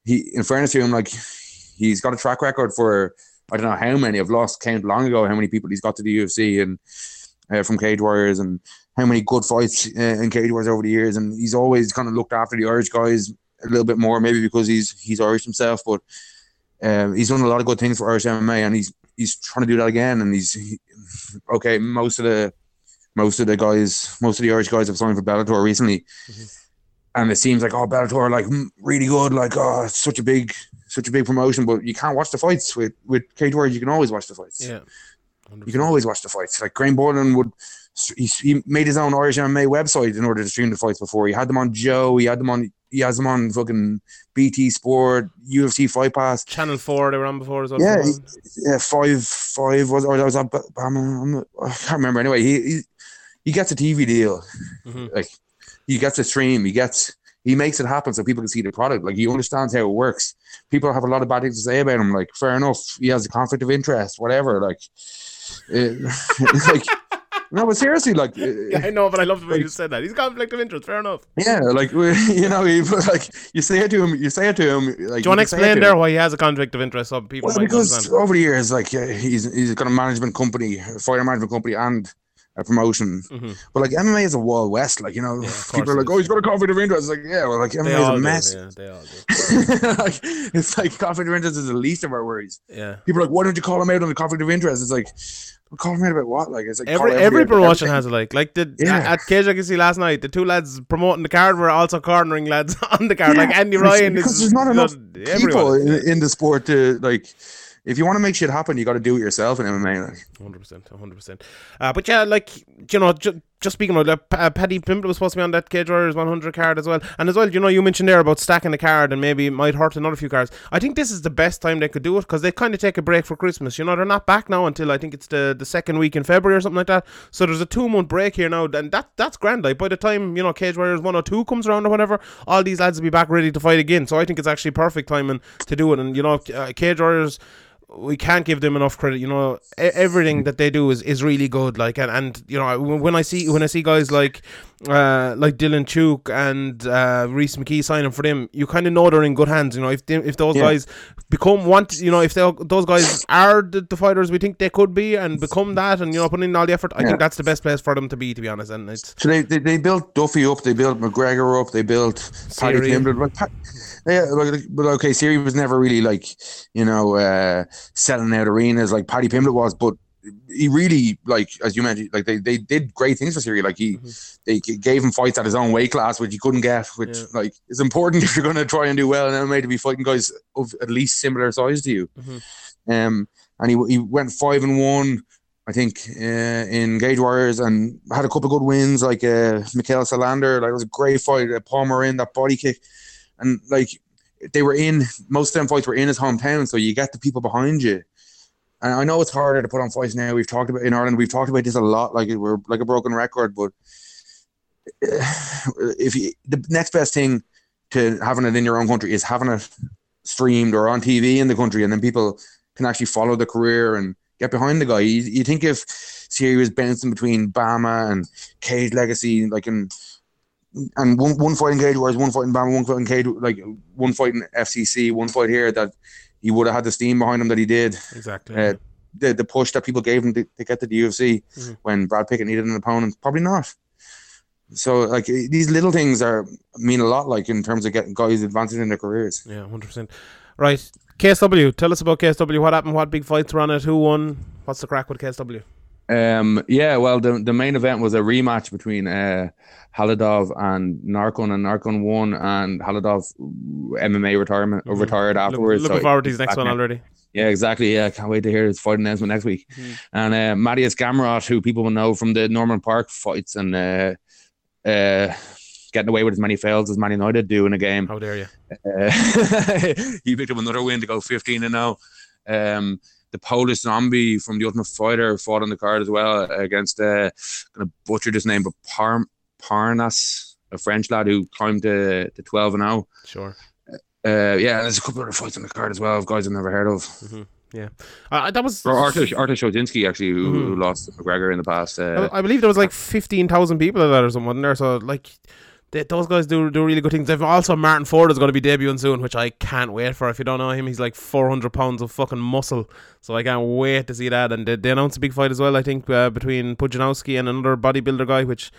he, in fairness to him, like he's got a track record for I don't know how many. I've lost count long ago how many people he's got to the UFC and uh, from Cage Warriors and how many good fights uh, in Cage Warriors over the years. And he's always kind of looked after the Irish guys a little bit more, maybe because he's he's Irish himself, but. Um, he's done a lot of good things for Irish MMA, and he's he's trying to do that again. And he's he, <laughs> okay. Most of the most of the guys, most of the Irish guys have signed for Bellator recently, mm-hmm. and it seems like oh Bellator like really good, like oh it's such a big such a big promotion, but you can't watch the fights with with Cage Warriors. You can always watch the fights. Yeah, 100%. you can always watch the fights. Like Graham Boylan would. He, he made his own Irish MMA website in order to stream the fights before. He had them on Joe. He had them on he has them on fucking BT Sport, UFC Fight Pass, Channel Four. They were on before as well. Yeah, he, yeah, five, five was or that was on. I can't remember. Anyway, he he, he gets a TV deal, mm-hmm. like he gets a stream. He gets he makes it happen so people can see the product. Like he understands how it works. People have a lot of bad things to say about him. Like fair enough, he has a conflict of interest, whatever. Like, it, eh, <laughs> like no, but seriously, like <laughs> yeah, eh, I know, but I love the way like, you said that. He's a conflict of interest. Fair enough. Yeah, like <laughs> you know, he, like you say it to him, you say it to him. Like, Do you want to explain there why he has a conflict of interest? So people well, because understand. over the years, like he's he's got a management company, a fighter management company, and a promotion. Mm-hmm. But like MMA is a wild west. Like you know, yeah, <laughs> people are like, "Oh, he's got a conflict of interest." It's like, yeah, well, like MMA is a mess. Do, yeah, they all do. <laughs> like, it's like conflict of interest is the least of our worries. Yeah. People are like, "Why don't you call him out on the conflict of interest?" It's like. Call him out about what? Like it's like every every promotion has it. Like like the yeah. at, at Cage I can see last night, the two lads promoting the card were also cornering lads <laughs> on the card. Yeah. Like Andy Ryan because is there's not enough people in, in the sport to like if you want to make shit happen, you got to do it yourself in MMA. Like. 100%. 100%. Uh, but yeah, like, you know, ju- just speaking about uh, uh, Paddy Pimblett was supposed to be on that Cage Warriors 100 card as well. And as well, you know, you mentioned there about stacking the card and maybe it might hurt another few cards. I think this is the best time they could do it because they kind of take a break for Christmas. You know, they're not back now until I think it's the, the second week in February or something like that. So there's a two month break here now. And that that's grand. Like, by the time, you know, Cage Warriors 102 comes around or whatever, all these lads will be back ready to fight again. So I think it's actually perfect timing to do it. And, you know, uh, Cage Warriors we can't give them enough credit. You know, everything that they do is, is really good. Like, and, and you know, when I see when I see guys like uh, like Dylan Chuk and uh, Rhys McKee signing for them, you kind of know they're in good hands. You know, if they, if those yeah. guys become want, you know, if they, those guys are the, the, fighters we think they could be and become that, and you know, putting in all the effort, I yeah. think that's the best place for them to be. To be honest, and it's so they they, they built Duffy up, they built McGregor up, they built Paddy Pimblett. Yeah, but okay, Seery was never really like, you know, uh, selling out arenas like Paddy Pimblett was, but he really like as you mentioned, like they, they did great things for Seery. Like he, mm-hmm. they gave him fights at his own weight class, which he couldn't get. Which yeah. like is important <laughs> if you're going to try and do well in MMA to be fighting guys of at least similar size to you. Mm-hmm. Um, and he he went five and one. I think uh, in Cage Warriors and had a couple of good wins like uh, Mikael Salander. Like it was a great fight. Uh, Palmer in that body kick and like they were in most of them fights were in his hometown, so you get the people behind you. And I know it's harder to put on fights now. We've talked about in Ireland. We've talked about this a lot. Like we're like a broken record, but <sighs> if you, the next best thing to having it in your own country is having it streamed or on TV in the country, and then people can actually follow the career and get behind the guy. You, you think if Seery was bouncing between BAMMA and Cage Legacy, like in and one one fight in Cage Warriors, one fight in BAMMA, one fight in Cage, like one fight in FCC, one fight here that he would have had the steam behind him that he did. Exactly. Uh, the the push that people gave him to, to get to the UFC mm-hmm. when Brad Pickett needed an opponent, probably not. So like these little things are mean a lot, like in terms of getting guys advancing in their careers. Yeah, hundred percent. Right, KSW. Tell us about KSW. What happened? What big fights were on it? Who won? What's the crack with KSW? Um, yeah, well, the the main event was a rematch between uh, Khalidov and Narkun, and Narkun won, and Khalidov MMA retirement Mhm. retired afterwards. looking so forward to his next one now. already. Yeah, exactly. Yeah, can't wait to hear his fight announcement next week. Mhm. And uh, Mateusz Gamrot, who people will know from the Norman Parke fights and uh, uh, getting away with as many fails as Man United do in a game. How dare you? Uh, <laughs> he picked up another win to go 15 and 0. Um, the Polish zombie from the Ultimate Fighter fought on the card as well against, uh, gonna butcher this name, but Par- Parnasse, a French lad who climbed to, to 12 and 0. Sure. Uh, yeah, there's a couple other fights on the card as well of guys I've never heard of. Uh, that was. Or Artur, Artur Shodinsky, actually, who, who Mhm. lost to McGregor in the past. Uh, I I believe there was like fifteen thousand people at that or something wasn't there. So like, they, those guys do do really good things. They've also Martin Ford is going to be debuting soon, which I can't wait for. If you don't know him, he's like four hundred pounds of fucking muscle. So I can't wait to see that. And they, they announced a big fight as well. I think uh, between Pudzianowski and another bodybuilder guy, which.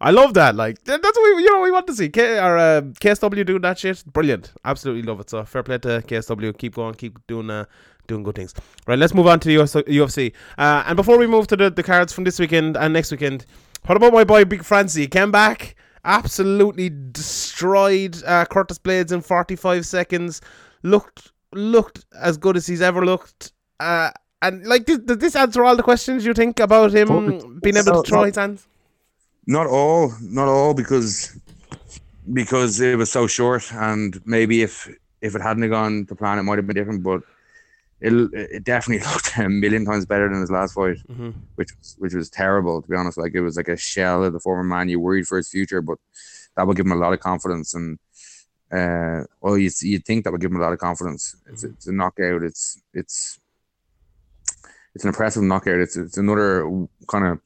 I love that. Like that's what we, you know we want to see. K, or uh, KSW doing that shit, brilliant. Absolutely love it. So fair play to KSW. Keep going. Keep doing uh, doing good things. Right, let's move on to the UFC. Uh, and before we move to the, the cards from this weekend and next weekend, what about my boy Big Francie? He came back, absolutely destroyed uh, Curtis Blaydes in 45 seconds. Looked looked as good as he's ever looked. Uh, and like, did, did this answer all the questions you think about him Oh, being able to throw his hands? Not all, not all, because because it was so short, and maybe if if it hadn't gone to plan, it might have been different. But it it definitely <laughs> looked a million times better than his last fight, Mm-hmm. which was which was terrible to be honest. Like it was like a shell of the former man. You worried for his future, but that would give him a lot of confidence. And uh, well, you you think that would give him a lot of confidence. It's, it's a knockout. It's it's it's an impressive knockout. It's it's another kind of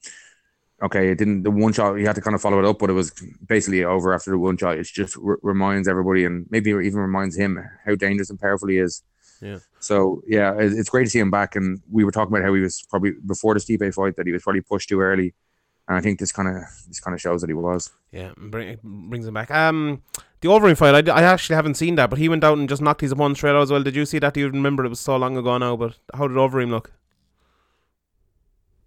okay. It didn't the one shot. You had to kind of follow it up, but it was basically over after the one shot. It just r- reminds everybody, and maybe even reminds him how dangerous and powerful he is. Yeah. So yeah, it's great to see him back. And we were talking about how he was probably before the Stipe fight that he was probably pushed too early, and I think this kind of this kind of shows that he was. Yeah, bring, brings him back. Um, the Overeem fight, I, I actually haven't seen that, but he went out and just knocked his opponent straight out as well. Did you see that? Do you remember? It was so long ago now, but how did Overeem look?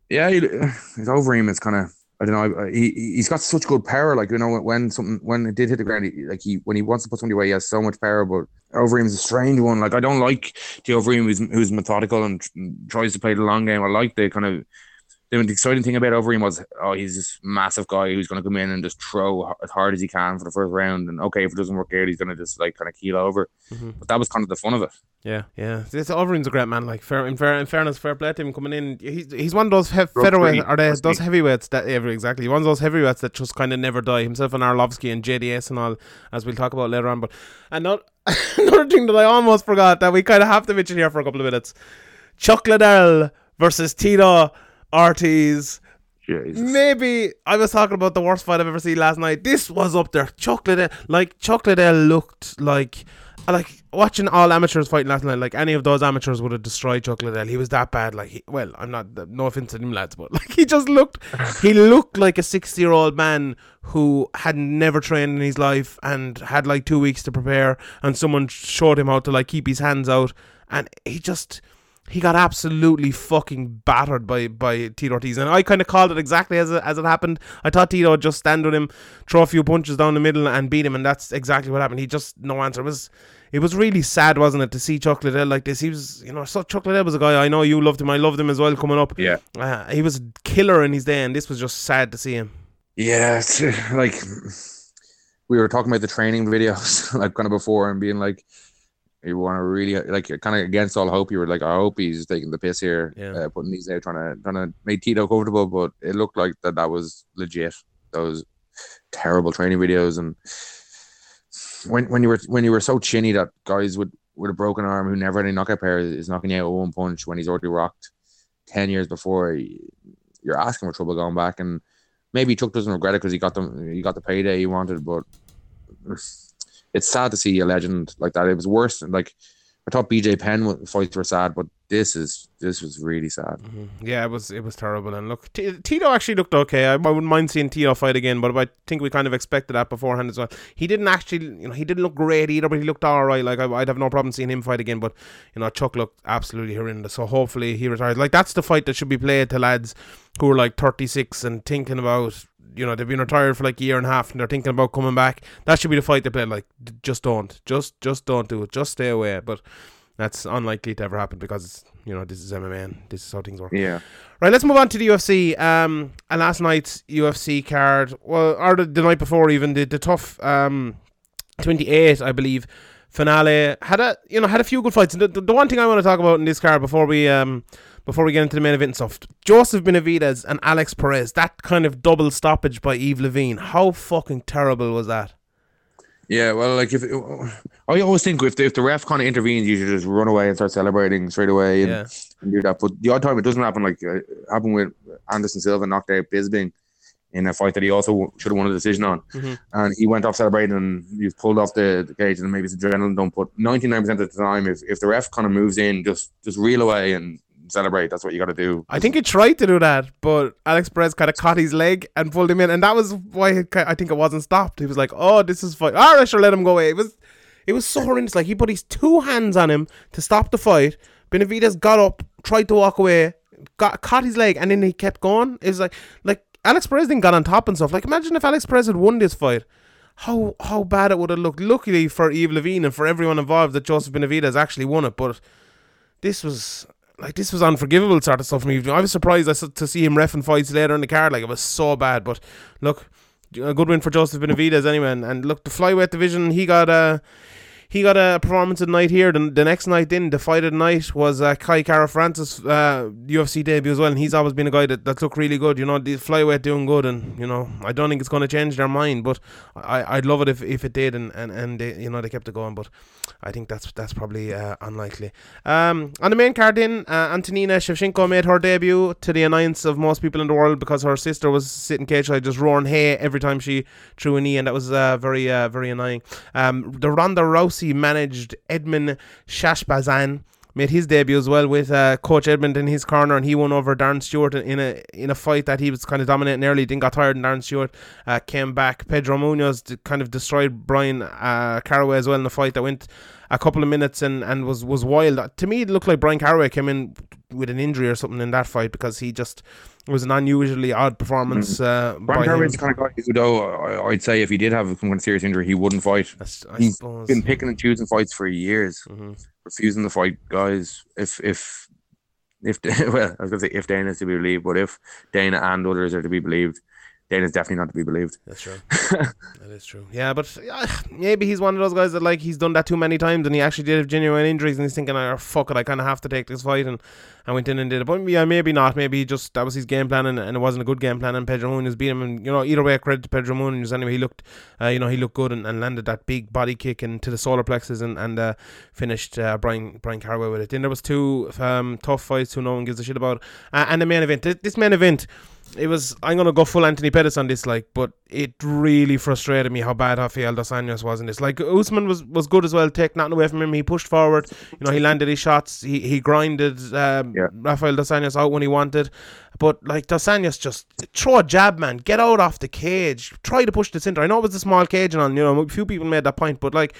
Yeah, he, <sighs> his over him is kind of I don't know. He he's got such good power. Like you know when, something when it did hit the ground, he, like he when he wants to put somebody away, he has so much power. But Overeem's a strange one. Like I don't like the Overeem who's who's methodical and tr- tries to play the long game. I like the kind of the exciting thing about Overeem was oh he's this massive guy who's going to come in and just throw as hard as he can for the first round. And okay, if it doesn't work out, he's going to just like kind of keel over. Mhm. But that was kind of the fun of it. Yeah, yeah. This Overeem's a great man. Like fair, in, fair, in fairness, fair play to him coming in. He's he's one of those he- Rugby, featherweight or they, those heavyweights that yeah, exactly. One of those heavyweights that just kind of never die. Himself and Arlovsky and JDS and all, as we'll talk about later on. But another <laughs> another thing that I almost forgot that we kind of have to mention here for a couple of minutes: Chuck Liddell versus Tito Ortiz. Jesus. Maybe I was talking about the worst fight I've ever seen last night. This was up there. Chuck Liddell, like Chuck Liddell looked like, like watching all amateurs fighting last night. Like any of those amateurs would have destroyed Chuck Liddell. He was that bad. Like, he, well, I'm not. No offense to them lads, but <laughs> like he just looked. he <laughs> looked like a sixty-year-old man who had never trained in his life and had like two weeks to prepare, and someone showed him how to like keep his hands out, and he just he got absolutely fucking battered by by Tito Ortiz, and I kind of called it exactly as it, as it happened. I thought Tito would just stand on him, throw a few punches down the middle, and beat him, and that's exactly what happened. He just no answer. It was it was really sad, wasn't it, to see Chuck Liddell like this? He was, you know, so Chuck Liddell was a guy I know you loved him. I loved him as well coming up. Yeah. Uh, he was a killer in his day, and this was just sad to see him. Yeah, it's <laughs> like we were talking about the training videos <laughs> like kind of before and being like you want to really like kind of against all hope. You were like, I hope he's taking the piss here, Yeah. uh, putting these out, trying to trying to make Tito comfortable. But it looked like that that was legit. Those terrible training videos and when when you were when you were so chinny that guys with with a broken arm who never had any knockout power is knocking you out with one punch when he's already rocked ten years before. You're asking for trouble going back and maybe Chuck doesn't regret it because he got them he got the payday he wanted, but it's sad to see a legend like that. It was worse than like I thought BJ Penn fights were sad, but this is this was really sad. Mm-hmm. Yeah, it was it was terrible. And look, T- Tito actually looked okay. I, I wouldn't mind seeing Tito fight again, but I think we kind of expected that beforehand as well. He didn't actually, you know, he didn't look great either, but he looked all right. Like I, I'd have no problem seeing him fight again. But you know, Chuck looked absolutely horrendous. So hopefully he retires. Like that's the fight that should be played to lads who are like 36 and thinking about. You know they've been retired for like a year and a half, and they're thinking about coming back. That should be the fight they play. Like, just don't, just, just don't do it. Just stay away. But that's unlikely to ever happen because you know this is MMA and this is how things work. Yeah. Right, let's move on to the UFC. Um, and last night's UFC card, well, or the, the night before even the the TUF um, twenty eight, I believe, finale had a you know had a few good fights. And the, the, the one thing I want to talk about in this card before we um before we get into the main event and stuff, Joseph Benavidez and Alex Perez, that kind of double stoppage by Yves Lavigne, how fucking terrible was that? Yeah, well, like if I always think if the, if the ref kind of intervenes, you should just run away and start celebrating straight away and, Yeah. and do that. But the odd time it doesn't happen, like uh, happened with Anderson Silva knocked out Bisping in a fight that he also should have won a decision on, Mhm. and he went off celebrating and he's pulled off the, the cage and maybe it's adrenaline dump. But ninety nine percent of the time, if, if the ref kind of moves in, just just reel away and celebrate. That's what you got to do. I think he tried to do that, but Alex Perez kind of caught his leg and pulled him in, and that was why I think it wasn't stopped. He was like, "Oh, this is fine. All right, sure, let him go away." It was, it was so horrendous. Like he put his two hands on him to stop the fight. Benavidez got up, tried to walk away, got caught his leg, and then he kept going. It was like, like Alex Perez then got on top and stuff. Like imagine if Alex Perez had won this fight. How how bad it would have looked. Luckily for Yves Lavigne and for everyone involved that Joseph Benavidez actually won it, but this was like this was unforgivable sort of stuff from Yves. I was surprised I to see him refing fights later in the card. Like it was so bad, but look, a good win for Joseph Benavidez anyway. And, and look, the flyweight division, he got a. He got a performance of the night here. The, the next night in, the fight of the night was uh, Kai Kara France uh, UFC debut as well. And he's always been a guy that, that looked really good. You know, the flyweight doing good. And, you know, I don't think it's going to change their mind. But I, I'd love it if, if it did. And, and, and they, you know, they kept it going. But I think that's that's probably uh, unlikely. Um, on the main card, in uh, Antonina Shevchenko made her debut to the annoyance of most people in the world because her sister was sitting caged just roaring "Hey" every time she threw a knee, and that was uh, very uh, very annoying. Um, the Ronda Rousey managed Edmen Shahbazyan made his debut as well with uh, Coach Edmund in his corner, and he won over Darren Stewart in a in a fight that he was kind of dominating early. Then got tired, and Darren Stewart uh, came back. Pedro Munhoz kind of destroyed Brian uh, as well in the fight that went a couple of minutes and, and was was wild. To me, it looked like Brian Caraway came in with an injury or something in that fight because he just it was an unusually odd performance. Uh, by Brian him. Caraway's kind of guy who, though, I- I'd say if he did have some kind of serious injury, he wouldn't fight. That's- I He's suppose. been picking and choosing fights for years, Mhm. refusing to fight guys. If if if <laughs> well, I was gonna say if Dana is to be believed, but if Dana and others are to be believed, Dana's definitely not to be believed. That's true. <laughs> that is true. Yeah, but uh, maybe he's one of those guys that like he's done that too many times, and he actually did have genuine injuries, and he's thinking, "Oh fuck it, I kind of have to take this fight," and I went in and did it. But yeah, maybe not. Maybe he just that was his game plan, and, and it wasn't a good game plan. And Pedro Munhoz beat him, and you know, either way, credit to Pedro Munhoz. Anyway, he looked, uh, you know, he looked good and, and landed that big body kick into the solar plexus, and and uh, finished uh, Brian Brian Caraway with it. Then there was two um, TUF fights who no one gives a shit about, uh, and the main event. This main event it was I'm gonna go full Anthony Pettis on this, like, but it really frustrated me how bad Rafael dos Anjos was in this. Like Usman was, was good as well, take nothing away from him. He pushed forward, you know, he landed his shots, he he grinded um, Yeah. Rafael dos Anjos out when he wanted. But like dos Anjos just throw a jab, man, get out off the cage, try to push the center. I know it was a small cage and on, you know, a few people made that point, but like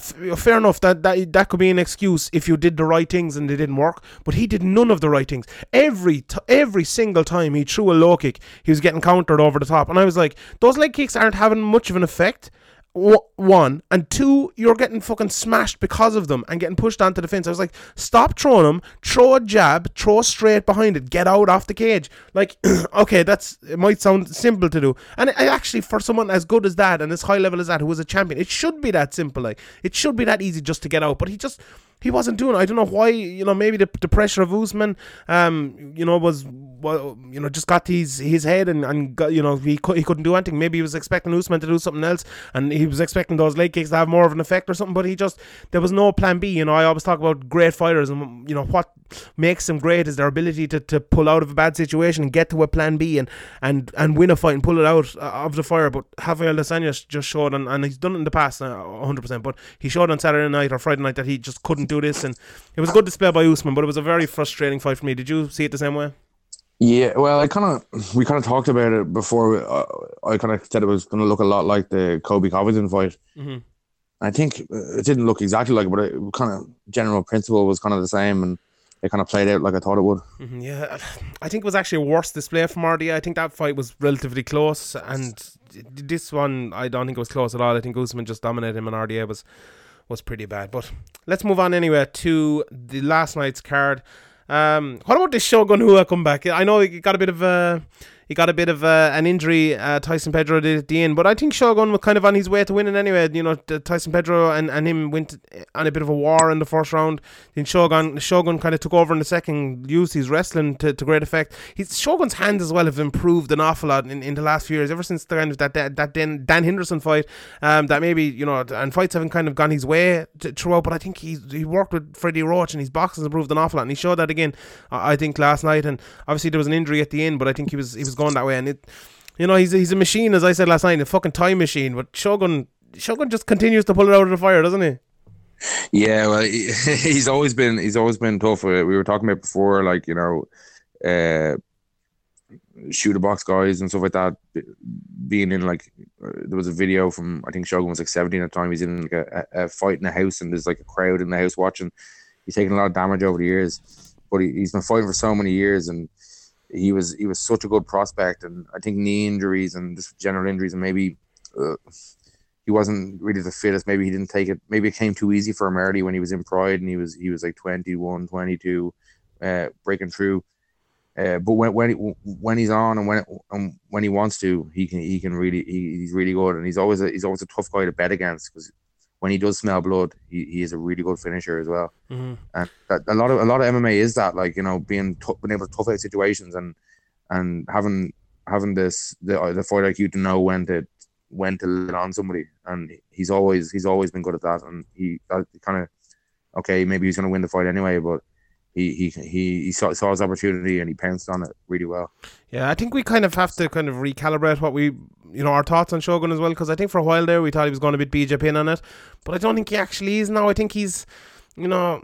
fair enough that, that that could be an excuse if you did the right things and they didn't work but he did none of the right things. Every t- every single time he threw a low kick he was getting countered over the top and i was like those leg kicks aren't having much of an effect one and two you're getting fucking smashed because of them and getting pushed onto the fence. I was like stop throwing them throw a jab throw straight behind it get out off the cage. Like <clears throat> okay that's it might sound simple to do. And I actually for someone as good as that and as high level as that who was a champion it should be that simple like it should be that easy just to get out. But he just he wasn't doing. I don't know why, you know, maybe the, the pressure of Usman, um, you know, was, well, you know, just got his his head and, and got, you know, he, cou- he couldn't do anything. Maybe he was expecting Usman to do something else and he was expecting those leg kicks to have more of an effect or something, but he just, there was no plan B. You know, I always talk about great fighters and, you know, what makes them great is their ability to, to pull out of a bad situation and get to a plan B and and, and win a fight and pull it out uh, of the fire. But Rafael dos Anjos just showed, and, and he's done it in the past, uh, 100%. But he showed on Saturday night or Friday night that he just couldn't do this, and it was a good display by Usman, but it was a very frustrating fight for me. Did you see it the same way? Yeah, well, I kind of we kind of talked about it before. Uh, I kind of said it was going to look a lot like the Colby Covington fight. Mm-hmm. I think uh, it didn't look exactly like it, but it kind of general principle was kind of the same, and it kind of played out like I thought it would. Mm-hmm, yeah, I think it was actually a worse display from RDA. I think that fight was relatively close, and this one I don't think it was close at all. I think Usman just dominated him, and RDA was was pretty bad. But let's move on anyway to the last night's card. Um, what about this Shogun Rua comeback? I know he got a bit of a he got a bit of uh, an injury, uh, Tyson Pedro did at the end, but I think Shogun was kind of on his way to winning anyway. You know, Tyson Pedro and, and him went on a bit of a war in the first round. Then Shogun Shogun kind of took over in the second, used his wrestling to, to great effect. His Shogun's hands as well have improved an awful lot in, in the last few years, ever since the kind of that that, that Dan, Dan Henderson fight. Um, that maybe you know, and fights haven't kind of gone his way to, throughout, but I think he he worked with Freddie Roach and his boxing improved an awful lot, and he showed that again. I think last night, and obviously there was an injury at the end, but I think he was he was going that way, and it, you know, he's he's a machine, as I said last night, a fucking time machine. But Shogun Shogun just continues to pull it out of the fire, doesn't he? Yeah, well, he, <laughs> he's always been he's always been tough. We were talking about before, like you know, uh, Chute Boxe guys and stuff like that. Being in like, uh, there was a video from I think Shogun was like seventeen at the time. He's in like a, a fight in a house, and there's like a crowd in the house watching. He's taken a lot of damage over the years, but he, he's been fighting for so many years, and he was he was such a good prospect, and I think knee injuries and just general injuries, and maybe uh, he wasn't really the fittest. Maybe he didn't take it. Maybe it came too easy for him early when he was in Pride, and he was he was like 21, 22, uh, breaking through. Uh, but when when he, when he's on and when it, and when he wants to, he can he can really he, he's really good, and he's always a, he's always a tough guy to bet against because when he does smell blood, he, he is a really good finisher as well. Mm-hmm. And that, a lot of a lot of MMA is that like you know being t- being able to tough out situations and and having having this the the fight IQ to know when to when to let on somebody. And he's always he's always been good at that. And he kind of okay maybe he's going to win the fight anyway, but he he he, saw, saw his opportunity and he pounced on it really well. Yeah, I think we kind of have to kind of recalibrate what we you know our thoughts on Shogun as well because I think for a while there we thought he was going to beat BJ Penn on it, but I don't think he actually is now. I think he's you know,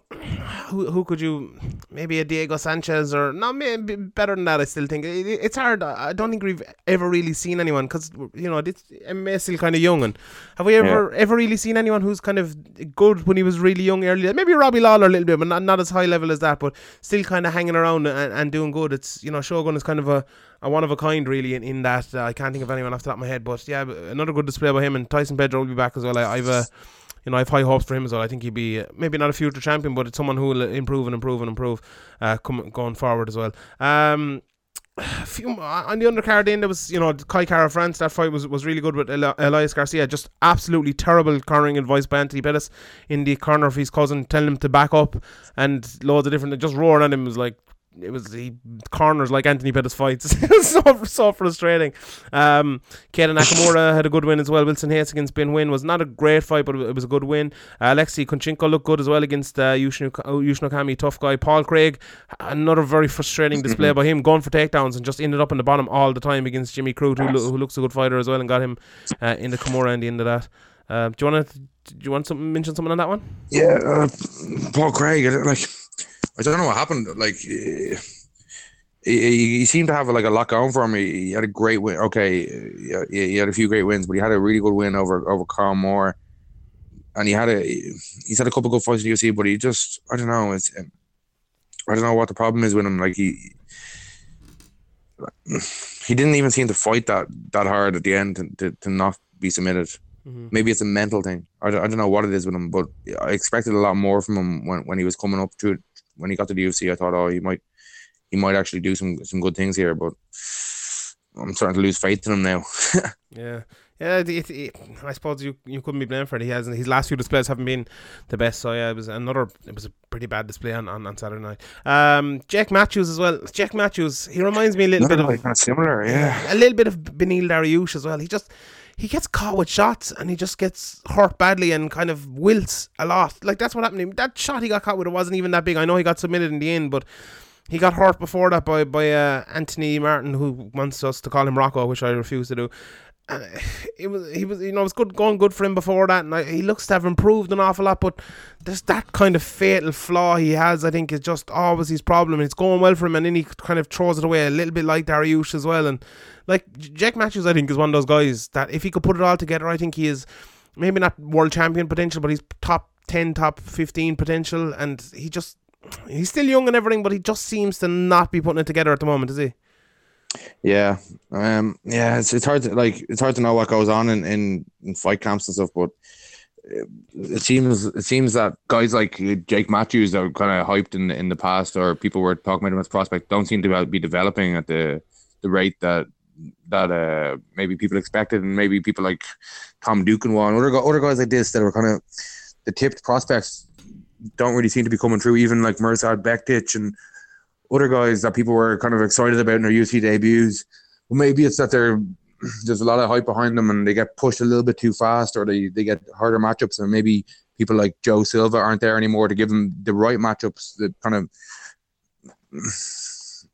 who who could you maybe a Diego Sanchez or not maybe better than that. I still think it, it's hard. I don't think we've ever really seen anyone because you know this MMA is still kind of young. And have we ever yeah. ever really seen anyone who's kind of good when he was really young earlier? Maybe Robbie Lawler a little bit, but not not as high level as that. But still kind of hanging around and, and doing good. It's you know Shogun is kind of a, a one of a kind really in, in that. Uh, I can't think of anyone off the top of my head, but yeah, another good display by him and Tyson Pedro will be back as well. I, I've a you know, I have high hopes for him as well. I think he'd be uh, maybe not a future champion, but it's someone who will improve and improve and improve uh, come, going forward as well. Um, few, on the undercard then there was you know Kai Kara France that fight was, was really good with Eli- Elias Garcia just absolutely terrible cornering advice by Anthony Pettis in the corner of his cousin telling him to back up and loads of different just roaring at him was like it was he corners like Anthony Pettis fights. <laughs> so so frustrating. Um, Keita Nakamura had a good win as well. Wilson Reis against Ben Nguyen was not a great fight, but it was a good win. Uh, Alexei looked good as well against uh, Yushin Okami, tough guy. Paul Craig, another very frustrating display <laughs> by him, going for takedowns and just ended up in the bottom all the time against Jimmy Crute, who, lo- who looks a good fighter as well, and got him uh, in the Kimura in the end of that. Uh, do you want to do you want to mention something on that one? Yeah, uh, Paul Craig, like I don't know what happened. Like eh, eh, he, he, seemed to have like a lot going for him. He, he had a great win. Okay, he, he, had a few great wins, but he had a really good win over over Carl Moore, and he had a he's had a couple of good fights in the UFC. But he just I don't know. It's eh, I don't know what the problem is with him. Like he he didn't even seem to fight that that hard at the end to, to, to not be submitted. Mm-hmm. Maybe it's a mental thing. I don't, I don't know what it is with him, but I expected a lot more from him when, when he was coming up to it when he got to the UFC, I thought, oh, he might he might actually do some some good things here, but I'm starting to lose faith in him now. <laughs> yeah. Yeah, it, it, it, I suppose you you couldn't be blamed for it. He hasn't. His last few displays haven't been the best. So yeah, it was another. It was a pretty bad display on, on, on Saturday night. Um, Jake Matthews as well. Jake Matthews. He reminds me a little bit of kind of similar. Yeah, a little bit of Beneil Dariush as well. He just he gets caught with shots and he just gets hurt badly and kind of wilts a lot. Like that's what happened to him. That shot he got caught with it wasn't even that big. I know he got submitted in the end, but he got hurt before that by by uh, Anthony Martin, who wants us to call him Rocco, which I refuse to do. And uh, it was he was you know it was good going good for him before that, and I, he looks to have improved an awful lot. But there's that kind of fatal flaw he has. I think is just always his problem. And it's going well for him, and then he kind of throws it away a little bit like Dariush as well. And like Jack Matthews, I think is one of those guys that if he could put it all together, I think he is maybe not world champion potential, but he's top ten, top fifteen potential, and he just he's still young and everything, but he just seems to not be putting it together at the moment, is he? Yeah, um, yeah, it's it's hard to like it's hard to know what goes on in in, in fight camps and stuff, but it, it seems it seems that guys like Jake Matthews that were kind of hyped in in the past, or people were talking about him as prospect, don't seem to be developing at the the rate that that uh maybe people expected, and maybe people like Tom Duquesnoy and other other guys like this that were kind of the tipped prospects don't really seem to be coming through. Even like Mirsad Bektic and other guys that people were kind of excited about in their UFC debuts. Well, maybe it's that they're <clears throat> there's a lot of hype behind them and they get pushed a little bit too fast or they, they get harder matchups and maybe people like Joe Silva aren't there anymore to give them the right matchups that kind of <sniffs>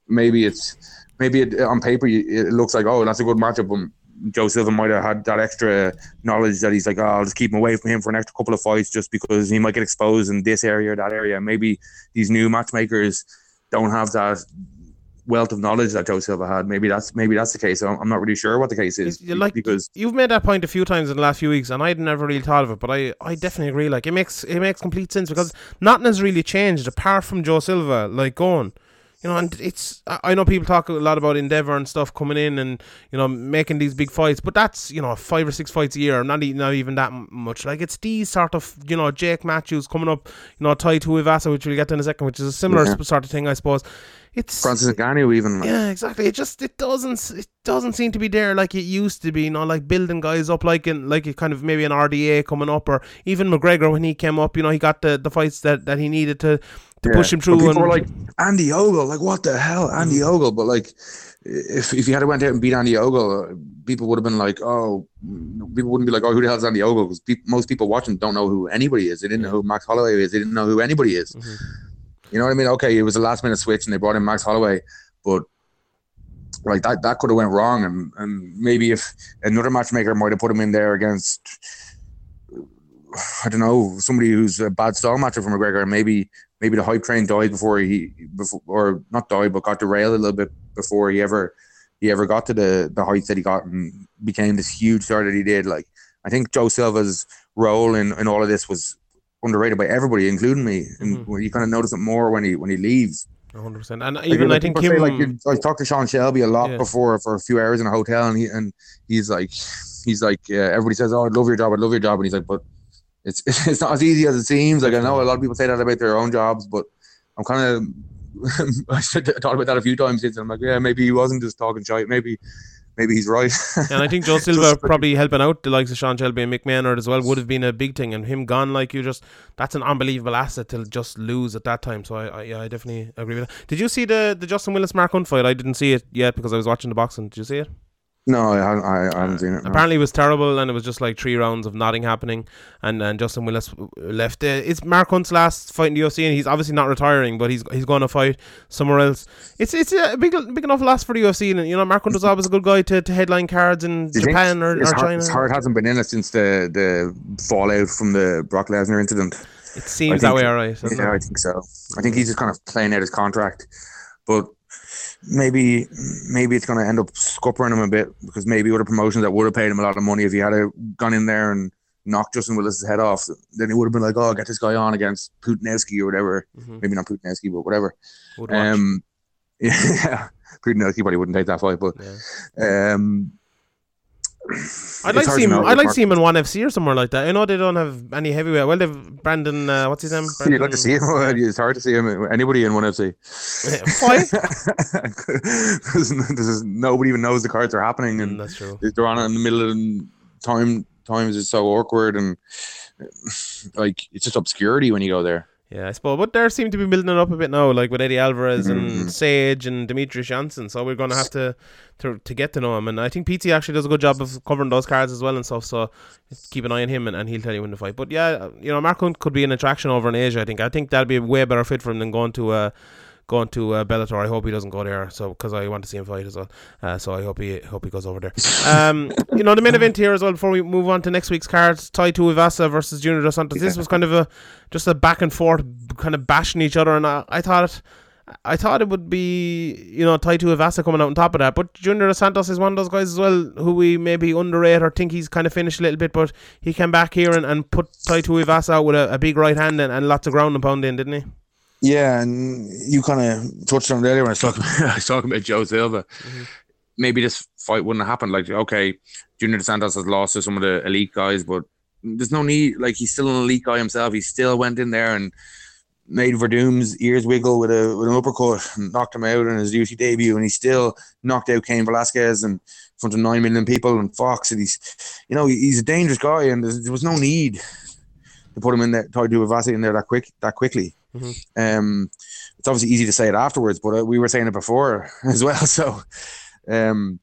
maybe it's maybe it, on paper it looks like oh that's a good matchup but Joe Silva might have had that extra knowledge that he's like, oh, I'll just keep him away from him for an extra couple of fights just because he might get exposed in this area or that area. Maybe these new matchmakers don't have that wealth of knowledge that Joe Silva had. Maybe that's maybe that's the case. I'm not really sure what the case is. You like because you've made that point a few times in the last few weeks, and I'd never really thought of it, but I, I definitely agree. Like it makes it makes complete sense because nothing has really changed apart from Joe Silva like going. You know, and it's I know people talk a lot about Endeavor and stuff coming in and you know making these big fights, but that's you know five or six fights a year, not even not even that much. Like it's these sort of you know Jake Matthews coming up, you know Tai Tuivasa, which we'll get to in a second, which is a similar yeah. sort of thing, I suppose. It's Francis Ngannou even. Yeah, exactly. It just it doesn't it doesn't seem to be there like it used to be. You know, like building guys up like in like a kind of maybe an RDA coming up, or even McGregor when he came up. You know, he got the the fights that that he needed to to yeah. push him through. But people and, were like Andy Ogle, like what the hell, Andy mm. Ogle? But like, if if you had went out and beat Andy Ogle, people would have been like, oh, people wouldn't be like, oh, who the hell's Andy Ogle? Because pe- most people watching don't know who anybody is. They didn't know who Max Holloway is. They didn't know who anybody is. Mm-hmm. You know what I mean? Okay, it was a last minute switch and they brought in Max Holloway, but like that that could have went wrong and and maybe if another matchmaker might have put him in there against I don't know somebody who's a bad style matcher for McGregor maybe maybe the hype train died before he before or not died but got derailed a little bit before he ever he ever got to the the heights that he got and became this huge star that he did. Like I think Joe Silva's role in, in all of this was underrated by everybody including me. And mm-hmm. you kind of notice it more when he when he leaves. 100% and even like, I think him, like I've talked to Sean Shelby a lot yeah. before for a few hours in a hotel and he and he's like he's like uh, everybody says oh I love your job I love your job. And he's like but it's <laughs> it's not as easy as it seems. Like I know a lot of people say that about their own jobs, but I'm kind of <laughs> I thought about that a few times since. I'm like, yeah, maybe he wasn't just talking shit. Maybe maybe he's right. <laughs> and I think Joe Silva probably helping out the likes of Sean Shelby and Mick Maynard as well would have been a big thing. And him gone, like you just, that's an unbelievable asset to just lose at that time. So I, I yeah, I definitely agree with that. Did you see the the Justin Willis Mark Hunt fight? I didn't see it yet because I was watching the boxing. Did you see it? No, I, I, I haven't seen it. No. Apparently, it was terrible, and it was just like three rounds of nothing happening. And and Justin Willis left. Uh, it's Mark Hunt's last fight in the UFC, and he's obviously not retiring, but he's he's going to fight somewhere else. It's it's a big big enough loss for the UFC, and you know Mark Hunt was <laughs> always a good guy to, to headline cards in Japan or, or heart, China. His heart hasn't been in it since the the fallout from the Brock Lesnar incident. It seems think, that way, alright. Yeah, it? I think so. I think he's just kind of playing out his contract, but maybe maybe it's going to end up scuppering him a bit because maybe other promotions that would have paid him a lot of money if he had a, gone in there and knocked Justin Willis's head off, then he would have been like, oh, get this guy on against Pudzianowski or whatever. Mm-hmm. Maybe not Pudzianowski, but whatever. Um, <laughs> yeah, Pudzianowski probably wouldn't take that fight, but yeah. um, I'd like to see him. I'd like to see him in one FC or somewhere like that. I know they don't have any heavyweight. Well, they've Brandon. Uh, what's his name? Brandon, <laughs> You'd like to see him. <laughs> It's hard to see him. Anybody in one FC. Why? Because nobody even knows the cards are happening, and mm, that's true. They're on in the middle of time. Times is so awkward and like it's just obscurity when you go there. Yeah, I suppose. But they seem to be building it up a bit now, like with Eddie Alvarez and Sage and Demetrious Johnson. So we're going to have to, to to get to know him. And I think PT actually does a good job of covering those cards as well and stuff. So keep an eye on him and, and he'll tell you when to fight. But yeah, you know, Mark Hunt could be an attraction over in Asia. I think. I think that'd be a way better fit for him than going to uh, going to uh, Bellator. I hope he doesn't go there. So because I want to see him fight as well. Uh, so I hope he hope he goes over there. <laughs> Um, you know, the main event here as well. Before we move on to next week's cards, Tai Tuivasa versus Junior Dos Santos. This was kind of a just a back and forth, kind of bashing each other, and I, I thought it. I thought it would be, you know, Tai Tuivasa coming out on top of that. But Junior Dos Santos is one of those guys as well who we maybe underrate or think he's kind of finished a little bit. But he came back here and, and put Tai Tuivasa out with a, a big right hand and, and lots of ground and pound in, didn't he? Yeah, and you kind of touched on it earlier when I was talking. <laughs> I was talking about Joe Silva. Mm-hmm. Maybe this fight wouldn't have happened. Like, okay, Junior Dos Santos has lost to some of the elite guys, but there's no need. Like, he's still an elite guy himself. He still went in there and made Werdum's ears wiggle with a with an uppercut and knocked him out in his UFC debut, and he still knocked out Cain Velasquez and in front of nine million people and Fox. And he's, you know, he's a dangerous guy, and there was no need to put him in there, try to do a Vasi in there that quick, that quickly. Um, it's obviously easy to say it afterwards, but uh, we were saying it before <laughs> as well. So, um,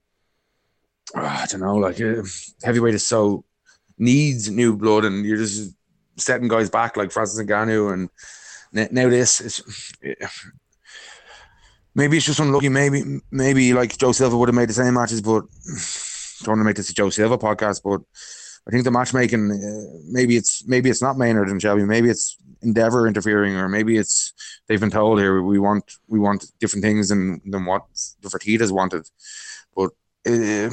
I don't know, like uh, heavyweight is so needs new blood, and you're just setting guys back like Francis Ngannou, and now this is. Maybe it's just unlucky. Maybe, maybe like Joe Silva would have made the same matches, but don't want to make this a Joe Silva podcast. But I think the matchmaking, uh, maybe it's maybe it's not Maynard and Shelby. Maybe it's Endeavor interfering, or maybe it's they've been told here we want we want different things than than what the Fertitas wanted. But uh,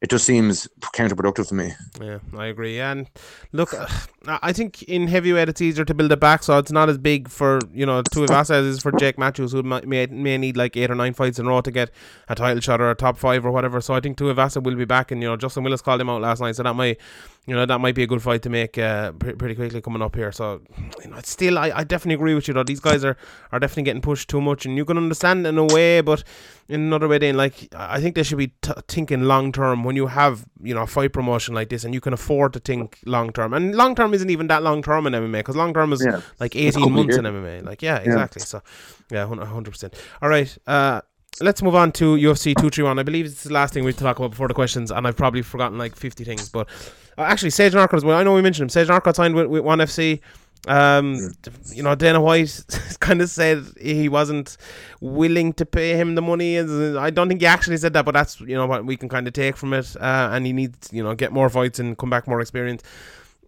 it just seems counterproductive to me. Yeah, I agree. And look, uh, I think in heavyweight it's easier to build it back, so it's not as big for you know Tuivasa as it is for Jake Matthews, who may may need like eight or nine fights in a row to get a title shot or a top five or whatever. So I think Tuivasa will be back, and you know Justin Willis called him out last night, so that might you know that might be a good fight to make uh, pre- pretty quickly coming up here. So you know, it's still I, I definitely agree with you though. These guys are are definitely getting pushed too much, and you can understand in a way, but in another way, then like I think they should be t- thinking long term when you have you know a fight promotion like this, and you can afford to think long term. And long term isn't even that long term in MMA because long term is Yeah. like eighteen months in. MMA. Like yeah, exactly. So yeah, hundred percent. All right. Uh, let's move on to UFC two three one. I believe it's the last thing we talk about before the questions, and I've probably forgotten like fifty things. But uh, actually, Sage Northcutt as well. I know we mentioned him. Sage Northcutt signed with, with One FC. Um, you know, Dana White <laughs> kind of said he wasn't willing to pay him the money. I don't think he actually said that, but that's you know what we can kind of take from it. Uh, and he needs you know get more fights and come back more experienced.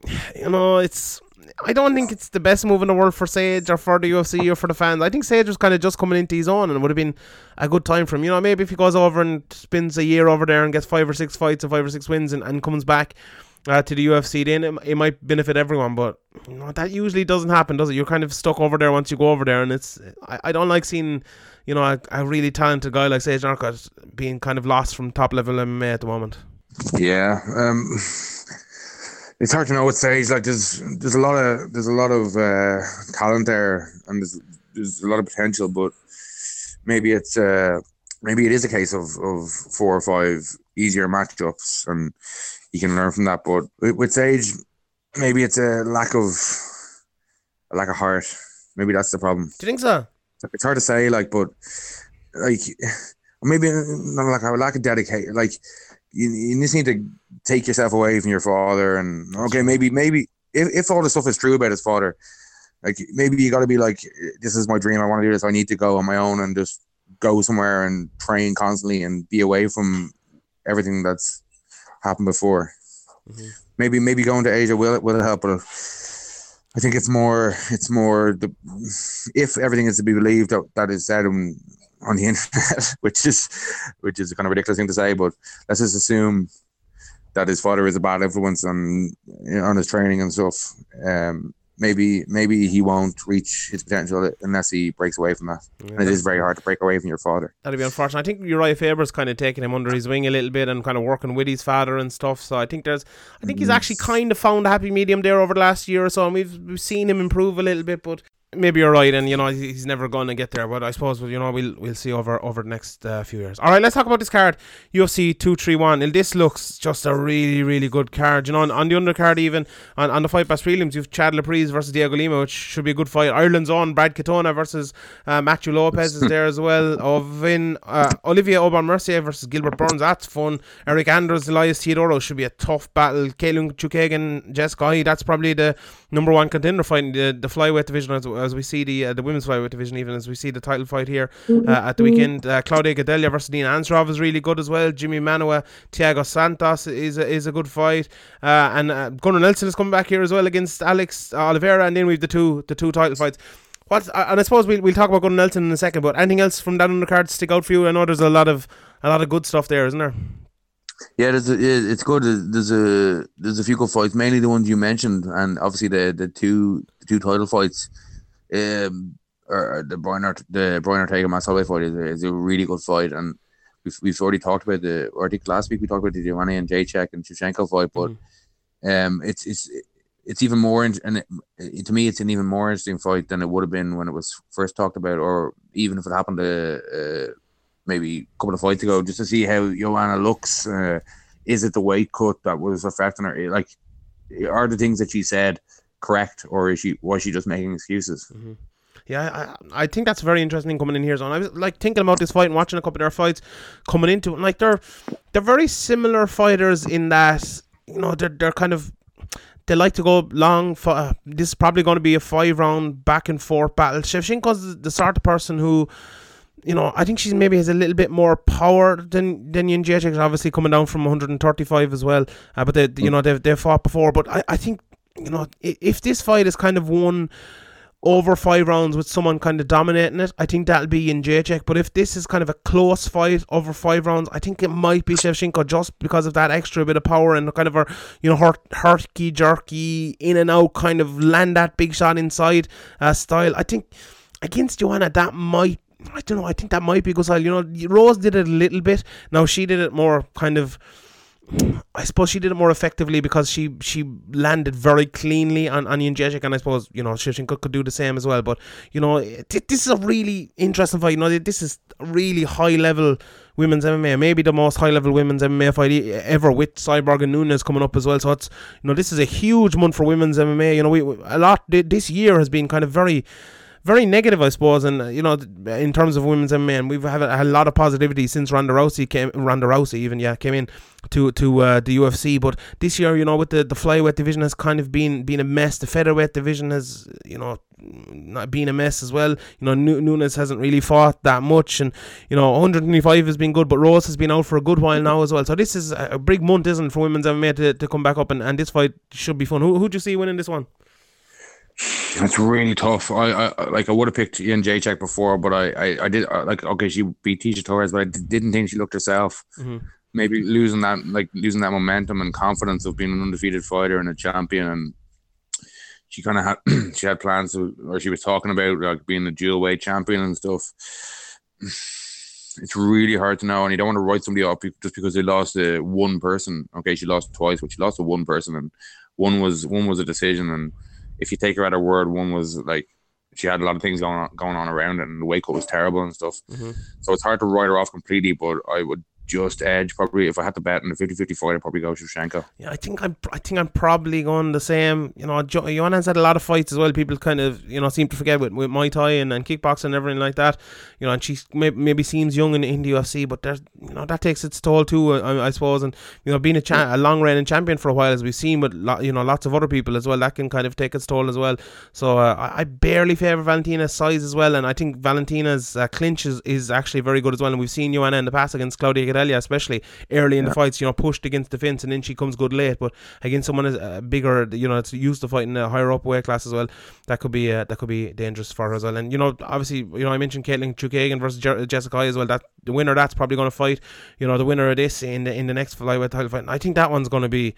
<sighs> You know, it's. I don't think it's the best move in the world for Sage or for the UFC or for the fans. I think Sage was kind of just coming into his own and it would have been a good time for him. You know, maybe if he goes over and spends a year over there and gets five or six fights and five or six wins and, and comes back uh, to the UFC, then it, it might benefit everyone. But you know, that usually doesn't happen, does it? You're kind of stuck over there once you go over there, and it's I, I don't like seeing you know a, a really talented guy like Sage Northcutt being kind of lost from top level MMA at the moment. Yeah, um, it's hard to know what stage. Like, there's there's a lot of there's a lot of uh, talent there, and there's there's a lot of potential, but maybe it's uh, maybe it is a case of of four or five easier matchups, and you can learn from that. But with, Sage, maybe it's a lack of a lack of heart. Maybe that's the problem Do you think so? it's hard to say, like, but like maybe not like a lack of dedication. Like you, you just need to take yourself away from your father, and okay, maybe maybe if, if all the stuff is true about his father, like maybe you got to be like, this is my dream. I want to do this. I need to go on my own and just go somewhere and train constantly and be away from everything that's happened before. Maybe maybe going to Asia will will help, but. I think it's more it's more the if everything is to be believed that, that is said on, on the <laughs> internet, which is which is a kind of ridiculous thing to say, but let's just assume that his father is a bad influence on on his training and stuff. Um, maybe maybe he won't reach his potential unless he breaks away from that. And it is very hard to break away from your father. That'd be unfortunate. I think Uriah Faber's kind of taking him under his wing a little bit and kind of working with his father and stuff. So I think there's, I think he's mm. actually kind of found a happy medium there over the last year or so, and we've, we've seen him improve a little bit. But maybe you're right, and you know he's never going to get there. But I suppose you know we'll we'll see over over the next uh, few years. All right, let's talk about this card, UFC two three one. And This looks just a really really good card. You know, on, on the undercard even on, on the Fight Pass prelims, you've Chad Laprise versus Diego Lima, which should be a good fight. Ireland's own Brad Katona versus uh, Matthew Lopez is there as well. <laughs> Ovin uh, Olivier Aubin Mercier versus Gilbert Burns. That's fun. Eric Anders, Elias Theodorou should be a tough battle. Katlyn Chookagian, Jessica That's probably the number one contender fight in the, the flyweight division as, as we see the uh, the women's flyweight division, even as we see the title fight here uh, at the weekend. Uh, Claudia Gadelha versus Nina Ansaroff is really good as well. Jimi Manuwa, Thiago Santos is a, is a good fight, uh, and uh, Gunnar Nelson is coming back here as well against Alex Oliveira, and then we've the two the two title fights. What and I suppose we'll, we'll talk about Gunnar Nelson in a second, but anything else from that undercard stick out for you? I know there's a lot of a lot of good stuff there, isn't there? Yeah, there's a, it's good. There's a there's a few good fights, mainly the ones you mentioned, and obviously the the two the two title fights. Um, or the Brian the Brian Ortega Max fight is a, is a really good fight, and we've we've already talked about the. Or I think last week we talked about the Joanna Jędrzejczyk and Shevchenko fight, but mm-hmm. um, it's it's it's even more and it, it, to me it's an even more interesting fight than it would have been when it was first talked about, or even if it happened to. Maybe a couple of fights ago, just to see how Joanna looks. Uh, is it the weight cut that was affecting her? Like, are the things that she said correct, or is she was she just making excuses? Mm-hmm. Yeah, I, I think that's very interesting coming in here. So I was like thinking about this fight and watching a couple of their fights coming into it. And, like they're they're very similar fighters in that you know they're they're kind of they like to go long. For, uh, this is probably going to be a five round back and forth battle. Shevchenko's the sort of person who you know, I think she's maybe has a little bit more power than than Jędrzejczyk, obviously coming down from 135 as well. Uh, but they, you know, they've they've fought before. But I, I think you know if this fight is kind of won over five rounds with someone kind of dominating it, I think that'll be Jędrzejczyk. But if this is kind of a close fight over five rounds, I think it might be Shevchenko just because of that extra bit of power and kind of her, you know, her herky jerky in and out kind of land that big shot inside uh, style. I think against Joanna that might I don't know. I think that might be because you know Rose did it a little bit. Now she did it more kind of. I suppose she did it more effectively because she she landed very cleanly on on Jędrzejczyk, and I suppose you know Shevchenko could do the same as well. But you know this is a really interesting fight. You know this is really high level women's MMA, maybe the most high level women's MMA fight ever with Cyborg and Nunes coming up as well. So it's you know this is a huge month for women's MMA. You know we a lot this year has been kind of very very negative, I suppose. And uh, you know, in terms of women's MMA, and we've had a, lot of positivity since Ronda Rousey came. Ronda Rousey even yeah came in to to uh, the UFC. But this year, you know, with the the flyweight division has kind of been been a mess. The featherweight division has you know not been a mess as well. You know, Nunes hasn't really fought that much, and you know, 125 has been good, but Rose has been out for a good while now as well. So this is a big month, isn't it, for women's MMA to, to come back up, and, and this fight should be fun. Who who do you see winning this one? That's really tough. I, I like I would have picked Jędrzejczyk before, but I, I, I did uh, like okay, she beat Tecia Torres, but I didn't think she looked herself. Mm-hmm. Maybe losing that like losing that momentum and confidence of being an undefeated fighter and a champion, and she kind of had <clears throat> she had plans to, or she was talking about like being a dual weight champion and stuff. It's really hard to know, and you don't want to write somebody up just because they lost to one person. Okay, she lost twice, but she lost to one person, and one was one was a decision and if you take her at her word, one was like she had a lot of things going on going on around it, and the wake up was terrible and stuff. Mm-hmm. So it's hard to write her off completely, but I would just edge probably if I had to bet in the 50-50 fight I'd probably go Shevchenko. Yeah, I think I'm I think I'm probably going the same. You know, jo- Joanna's had a lot of fights as well. People kind of you know seem to forget with, with Muay Thai and, and kickboxing and everything like that. You know, and she may, maybe seems young in, in the UFC, but there's you know that takes its toll too. I, I suppose, and you know being a, cha- a long reigning champion for a while as we've seen with lo- you know lots of other people as well that can kind of take its toll as well. So uh, I, I, barely favour Valentina's size as well, and I think Valentina's uh, clinch is, is actually very good as well. And we've seen Joanna in the past against Claudia Especially early in yeah. the fights, you know, pushed against the fence and then she comes good late. But against someone as uh, bigger, you know, it's used to fighting a higher up weight class as well. That could be uh, that could be dangerous for her as well. And you know, obviously, you know, I mentioned Katlyn Chookagian versus Jer- Jessica as well. That the winner that's probably going to fight, you know, the winner of this in the in the next flyweight title fight. And I think that one's going to be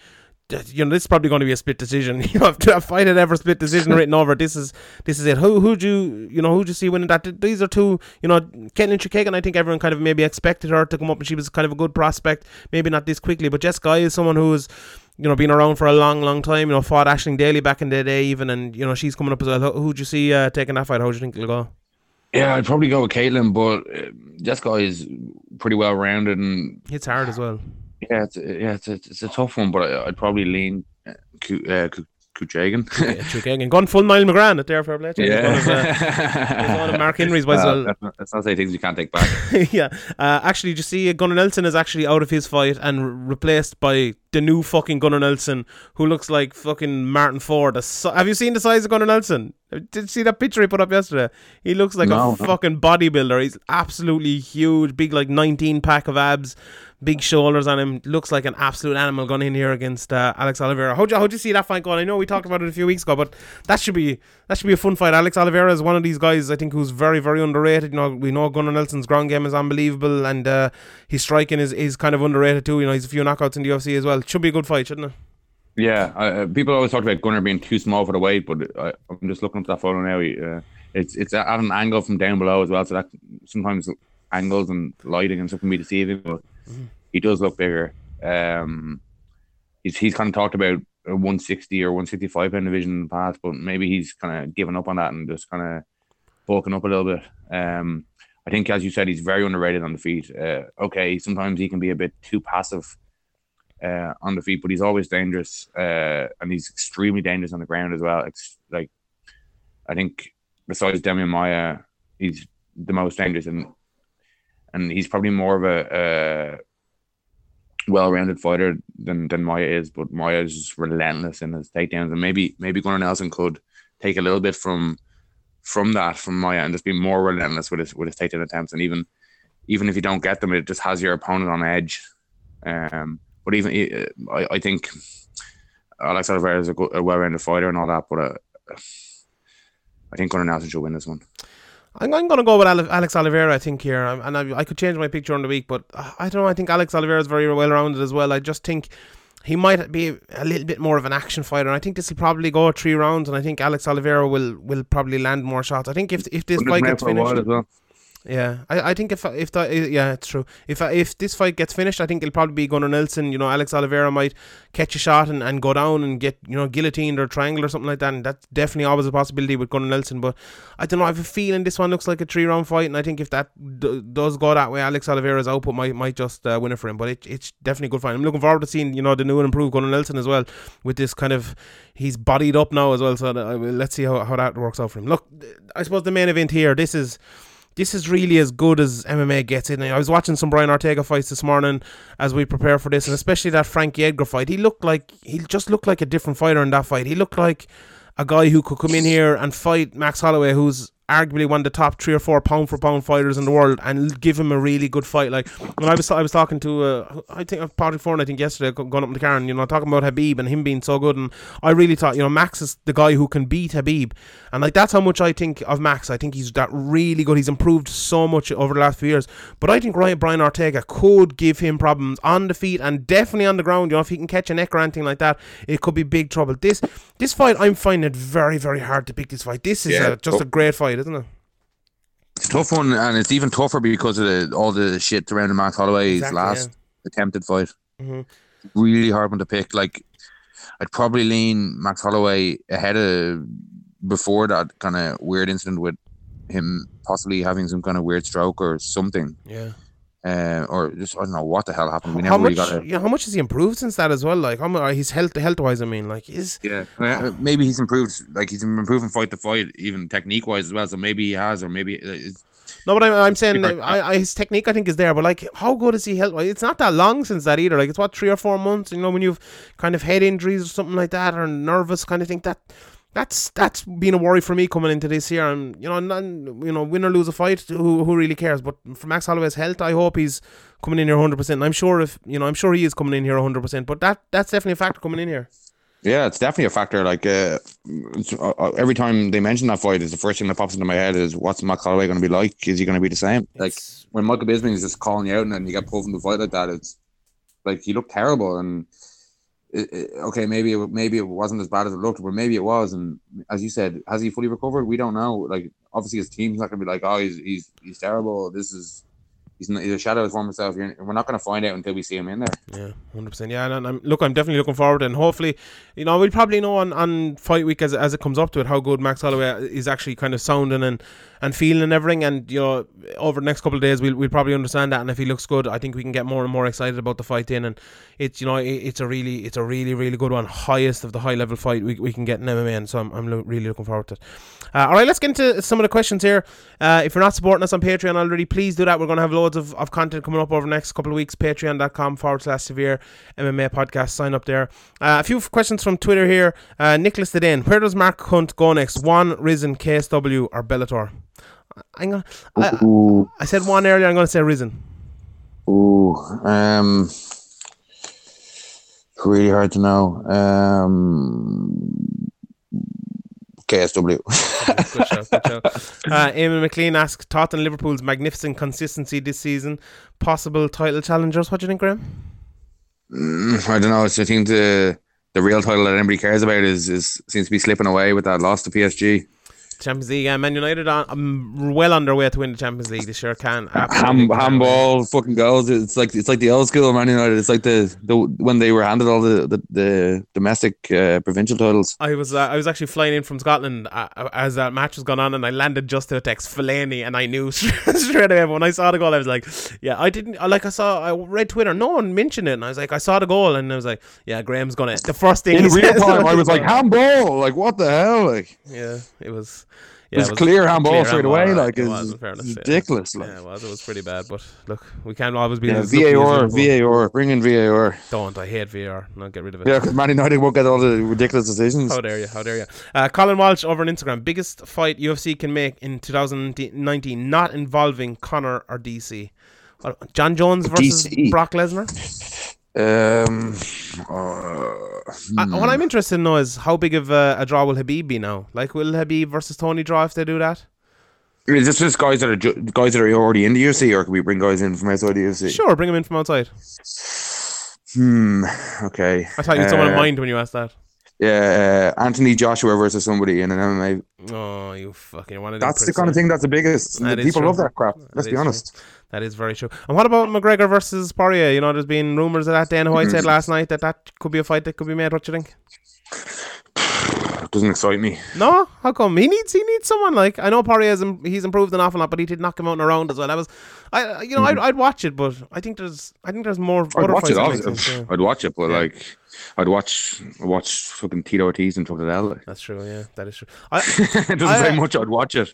you know, this is probably going to be a split decision. <laughs> You know, if I fight it ever split decision <laughs> written over, this is this is it. Who who do you you know who do you see winning that? These are two. You know, Katlyn Chookagian. I think everyone kind of maybe expected her to come up, and she was kind of a good prospect. Maybe not this quickly, but Jessica is someone who is you know, been around for a long, long time. You know, fought Aisling Daly back in the day, even, and you know, she's coming up as well. Who would you see uh, taking that fight? How do you think it'll go? Yeah, I'd probably go with Katlyn, but uh, guy is pretty well rounded and It's hard as well. Yeah, it's yeah, it's a, it's a tough one, but I, I'd probably lean uh, Ku- uh, Ku- Kuchagan. Yeah, true. Gone full Niall McGrath at there for a play. He's one of, uh, he's one of Mark Henry's boys. Uh, well. that's, not, say things you can't take back. <laughs> yeah. Uh, actually, did you see Gunnar Nelson is actually out of his fight and re- replaced by the new fucking Gunnar Nelson, who looks like fucking Martyn Ford. Have you seen the size of Gunnar Nelson? Did you see that picture he put up yesterday? He looks like No, a no. fucking bodybuilder. He's absolutely huge, big like 19 pack of abs, big shoulders on him. Looks like an absolute animal going in here against uh, Alex Oliveira. How'd you, you see that fight going? I know we talked about it a few weeks ago, but that should be that should be a fun fight. Alex Oliveira is one of these guys I think who's very very underrated. You know, we know Gunnar Nelson's ground game is unbelievable, and uh, his striking is, is kind of underrated too. You know, he's a few knockouts in the UFC as well. Should be a good fight, shouldn't it? Yeah, uh, people always talk about Gunnar being too small for the weight, but I, I'm just looking at that photo now. Uh, it's it's at an angle from down below as well, so that sometimes angles and lighting and stuff can be deceiving. But he does look bigger. Um, he's he's kind of talked about a 160 or 165 pound division in the past, but maybe he's kind of given up on that and just kind of bulking up a little bit. Um, I think, as you said, he's very underrated on the feet. Uh, okay, sometimes he can be a bit too passive uh, on the feet, but he's always dangerous, uh, and he's extremely dangerous on the ground as well. It's like I think besides Demian Maya, he's the most dangerous, and and he's probably more of a, a well-rounded fighter than than Maya is. But Maya is just relentless in his takedowns, and maybe maybe Gunnar Nelson could take a little bit from from that from Maya and just be more relentless with his with his takedown attempts, and even even if you don't get them, it just has your opponent on edge. Um, but even I, I think Alex Oliveira is a well-rounded fighter and all that, but uh, I think Gunnar Nelson should win this one. I'm, I'm going to go with Alex Oliveira, I think, here. And I, I could change my pick during the week, but uh, I don't know. I think Alex Oliveira is very well rounded as well. I just think he might be a little bit more of an action fighter. And I think this will probably go three rounds, and I think Alex Oliveira will, will probably land more shots. I think if if this fight gets been out for a while finished. well. Yeah, I, I think if if that yeah, it's true. If if this fight gets finished, I think it'll probably be Gunnar Nelson. You know, Alex Oliveira might catch a shot and, and go down and get you know guillotined or triangle or something like that. And that's definitely always a possibility with Gunnar Nelson. But I don't know. I have a feeling this one looks like a three round fight, and I think if that d- does go that way, Alex Oliveira's output might might just uh, win it for him. But it, it's definitely a good fight. I'm looking forward to seeing you know the new and improved Gunnar Nelson as well with this kind of he's bodied up now as well. So that, uh, let's see how how that works out for him. Look, I suppose the main event here. This is this is really as good as MMA gets in. I was watching some Brian Ortega fights this morning as we prepare for this, and especially that Frankie Edgar fight. He looked like he just looked like a different fighter in that fight. He looked like a guy who could come in here and fight Max Holloway, who's arguably one of the top three or four pound for pound fighters in the world, and give him a really good fight. Like when I was I was talking to uh, I think Patrick Foreign, I think yesterday go- going up in the car, and you know talking about Khabib and him being so good, and I really thought you know Max is the guy who can beat Khabib, and like that's how much I think of Max. I think he's that really good. He's improved so much over the last few years, but I think Ryan Brian Ortega could give him problems on the feet and definitely on the ground. You know if he can catch a neck or anything like that, it could be big trouble. This this fight I'm finding it very very hard to pick. This fight. This is Yeah, a, just a great fight, isn't it? It's a tough one, and it's even tougher because of the, all the shit surrounding Max Holloway's Exactly, last attempted fight. Mhm. Really hard one to pick. Like, I'd probably lean Max Holloway ahead of before that kind of weird incident with him possibly having some kind of weird stroke or something, Yeah. Uh, or just I don't know what the hell happened. We how much? really got it. Yeah, how much has he improved since that as well? Like, how much? he's health, health wise, I mean, like, is Yeah, uh, maybe he's improved. Like he's improving fight to fight, even technique wise as well. So maybe he has, or maybe uh, it's, no, but I'm, I'm saying Different. I, I, his technique, I think, is there. But like, how good is he health? It's not that long since that either. Like, it's what three or four months. You know, when you've kind of head injuries or something like that, or nervous kind of thing. That that's that's been a worry for me coming into this year. And you know, none, you know, win or lose a fight, who who really cares? But for Max Holloway's health, I hope he's coming in here 100. percent I'm sure if you know, I'm sure he is coming in here 100. percent But that that's definitely a factor coming in here. yeah, it's definitely a factor. Like uh, uh, uh, every time they mention that fight, is the first thing that pops into my head is what's Max Holloway going to be like? Is he going to be the same? Like when Michael Bisping is just calling you out and then you get pulled from the fight like that, it's like he looked terrible and. It, okay, maybe it, maybe it wasn't as bad as it looked, but maybe it was. And as you said, has he fully recovered? We don't know. Like obviously his team's not gonna be like, oh, he's he's he's terrible. This is He's, n- he's a shadow of his former self. You're, we're not going to find out until we see him in there. Yeah, hundred percent. Yeah, and I'm look. I'm definitely looking forward, and hopefully, you know, we'll probably know on, on fight week as as it comes up to it how good Max Holloway is actually kind of sounding and and feeling and everything. And you know, over the next couple of days, we'll we'll probably understand that. And if he looks good, I think we can get more and more excited about the fight in. And it's you know, it, it's a really it's a really really good one, highest of the high level fight we, we can get in MMA. And so I'm I'm lo- really looking forward to it. Uh, all right, let's get into some of the questions here. Uh, if you're not supporting us on Patreon already, please do that. We're going to have loads of, of content coming up over the next couple of weeks. Patreon.com forward slash severe MMA podcast. Sign up there. Uh, a few questions from Twitter here. Uh, Nicholas Dedane, where does Mark Hunt go next? One, Rizin, KSW, or Bellator? I'm gonna, I, I said one earlier. I'm going to say Rizin. ooh, um, really hard to know. Um, KSW. good shout, good shout. <laughs> Uh, Eamon McLean asks, Tottenham Liverpool's magnificent consistency this season. Possible title challengers. What do you think, Graham? Mm, I don't know. It's, I think the the real title that anybody cares about is is seems to be slipping away with that loss to PSG. Champions League. Uh, Man United are um, well on their way to win the Champions League this year. Can Ham, handball, fucking goals. It's like it's like the old school Man United. It's like the, the when they were handed all the the, the domestic uh, provincial titles. I was uh, I was actually flying in from Scotland uh, as that match was going on, and I landed just to text Fellaini, and I knew straight, <laughs> straight away. When I saw the goal, I was like, "Yeah, I didn't." Like I saw, I read Twitter, no one mentioned it, and I was like, "I saw the goal," and I was like, "Yeah, Graham's gonna." The first thing In real time, I was like handball. Like what the hell? Like "Yeah, it was." It Yeah, was clear handball clear straight handball, away. right, Like it it's was, fairness, yeah. ridiculous. Like Yeah, it was. It was pretty bad, but look, we can't always be yeah, as lucky as VAR. VAR, bring in VAR. Don't I hate VAR? No, get rid of it. Yeah, because Man United won't get all the ridiculous decisions. How dare you? How dare you? Uh, Colin Walsh over on Instagram. Biggest fight UFC can make in 2019, not involving Conor or DC. Jon Jones versus DC. Brock Lesnar. Um, uh, Uh, what I'm interested in know is how big of a, a draw will Khabib be now? Like, will Khabib versus Tony draw if they do that? is this just guys that are ju- guys that are already in the UFC, or can we bring guys in from outside the UFC? Sure, bring them in from outside. Hmm. Okay. I thought you had someone in Uh, mind when you asked that. Yeah, uh, Anthony Joshua versus somebody in an MMA. Oh, you fucking want to. That's the kind of thing that's the biggest. That People true. love that crap. Let's is be true. honest. That is very true. And what about McGregor versus Poirier? You know, there's been rumors of that. Dana White Mm-hmm. said last night that that could be a fight that could be made. What do you think? It <sighs> doesn't excite me. No, how come? He needs he needs someone like I know Poirier's he's improved an awful lot, but he did knock him out in a round as well. I was, I you know I'd, I'd watch it, but I think there's I think there's more. Mm-hmm. I'd watch it. fights that make sense, yeah. I'd watch it, but Yeah. like, I'd watch watch fucking Tito Ortiz and fuck it That's true. Yeah, that is true. <laughs> I it doesn't I- say much. I'd watch it.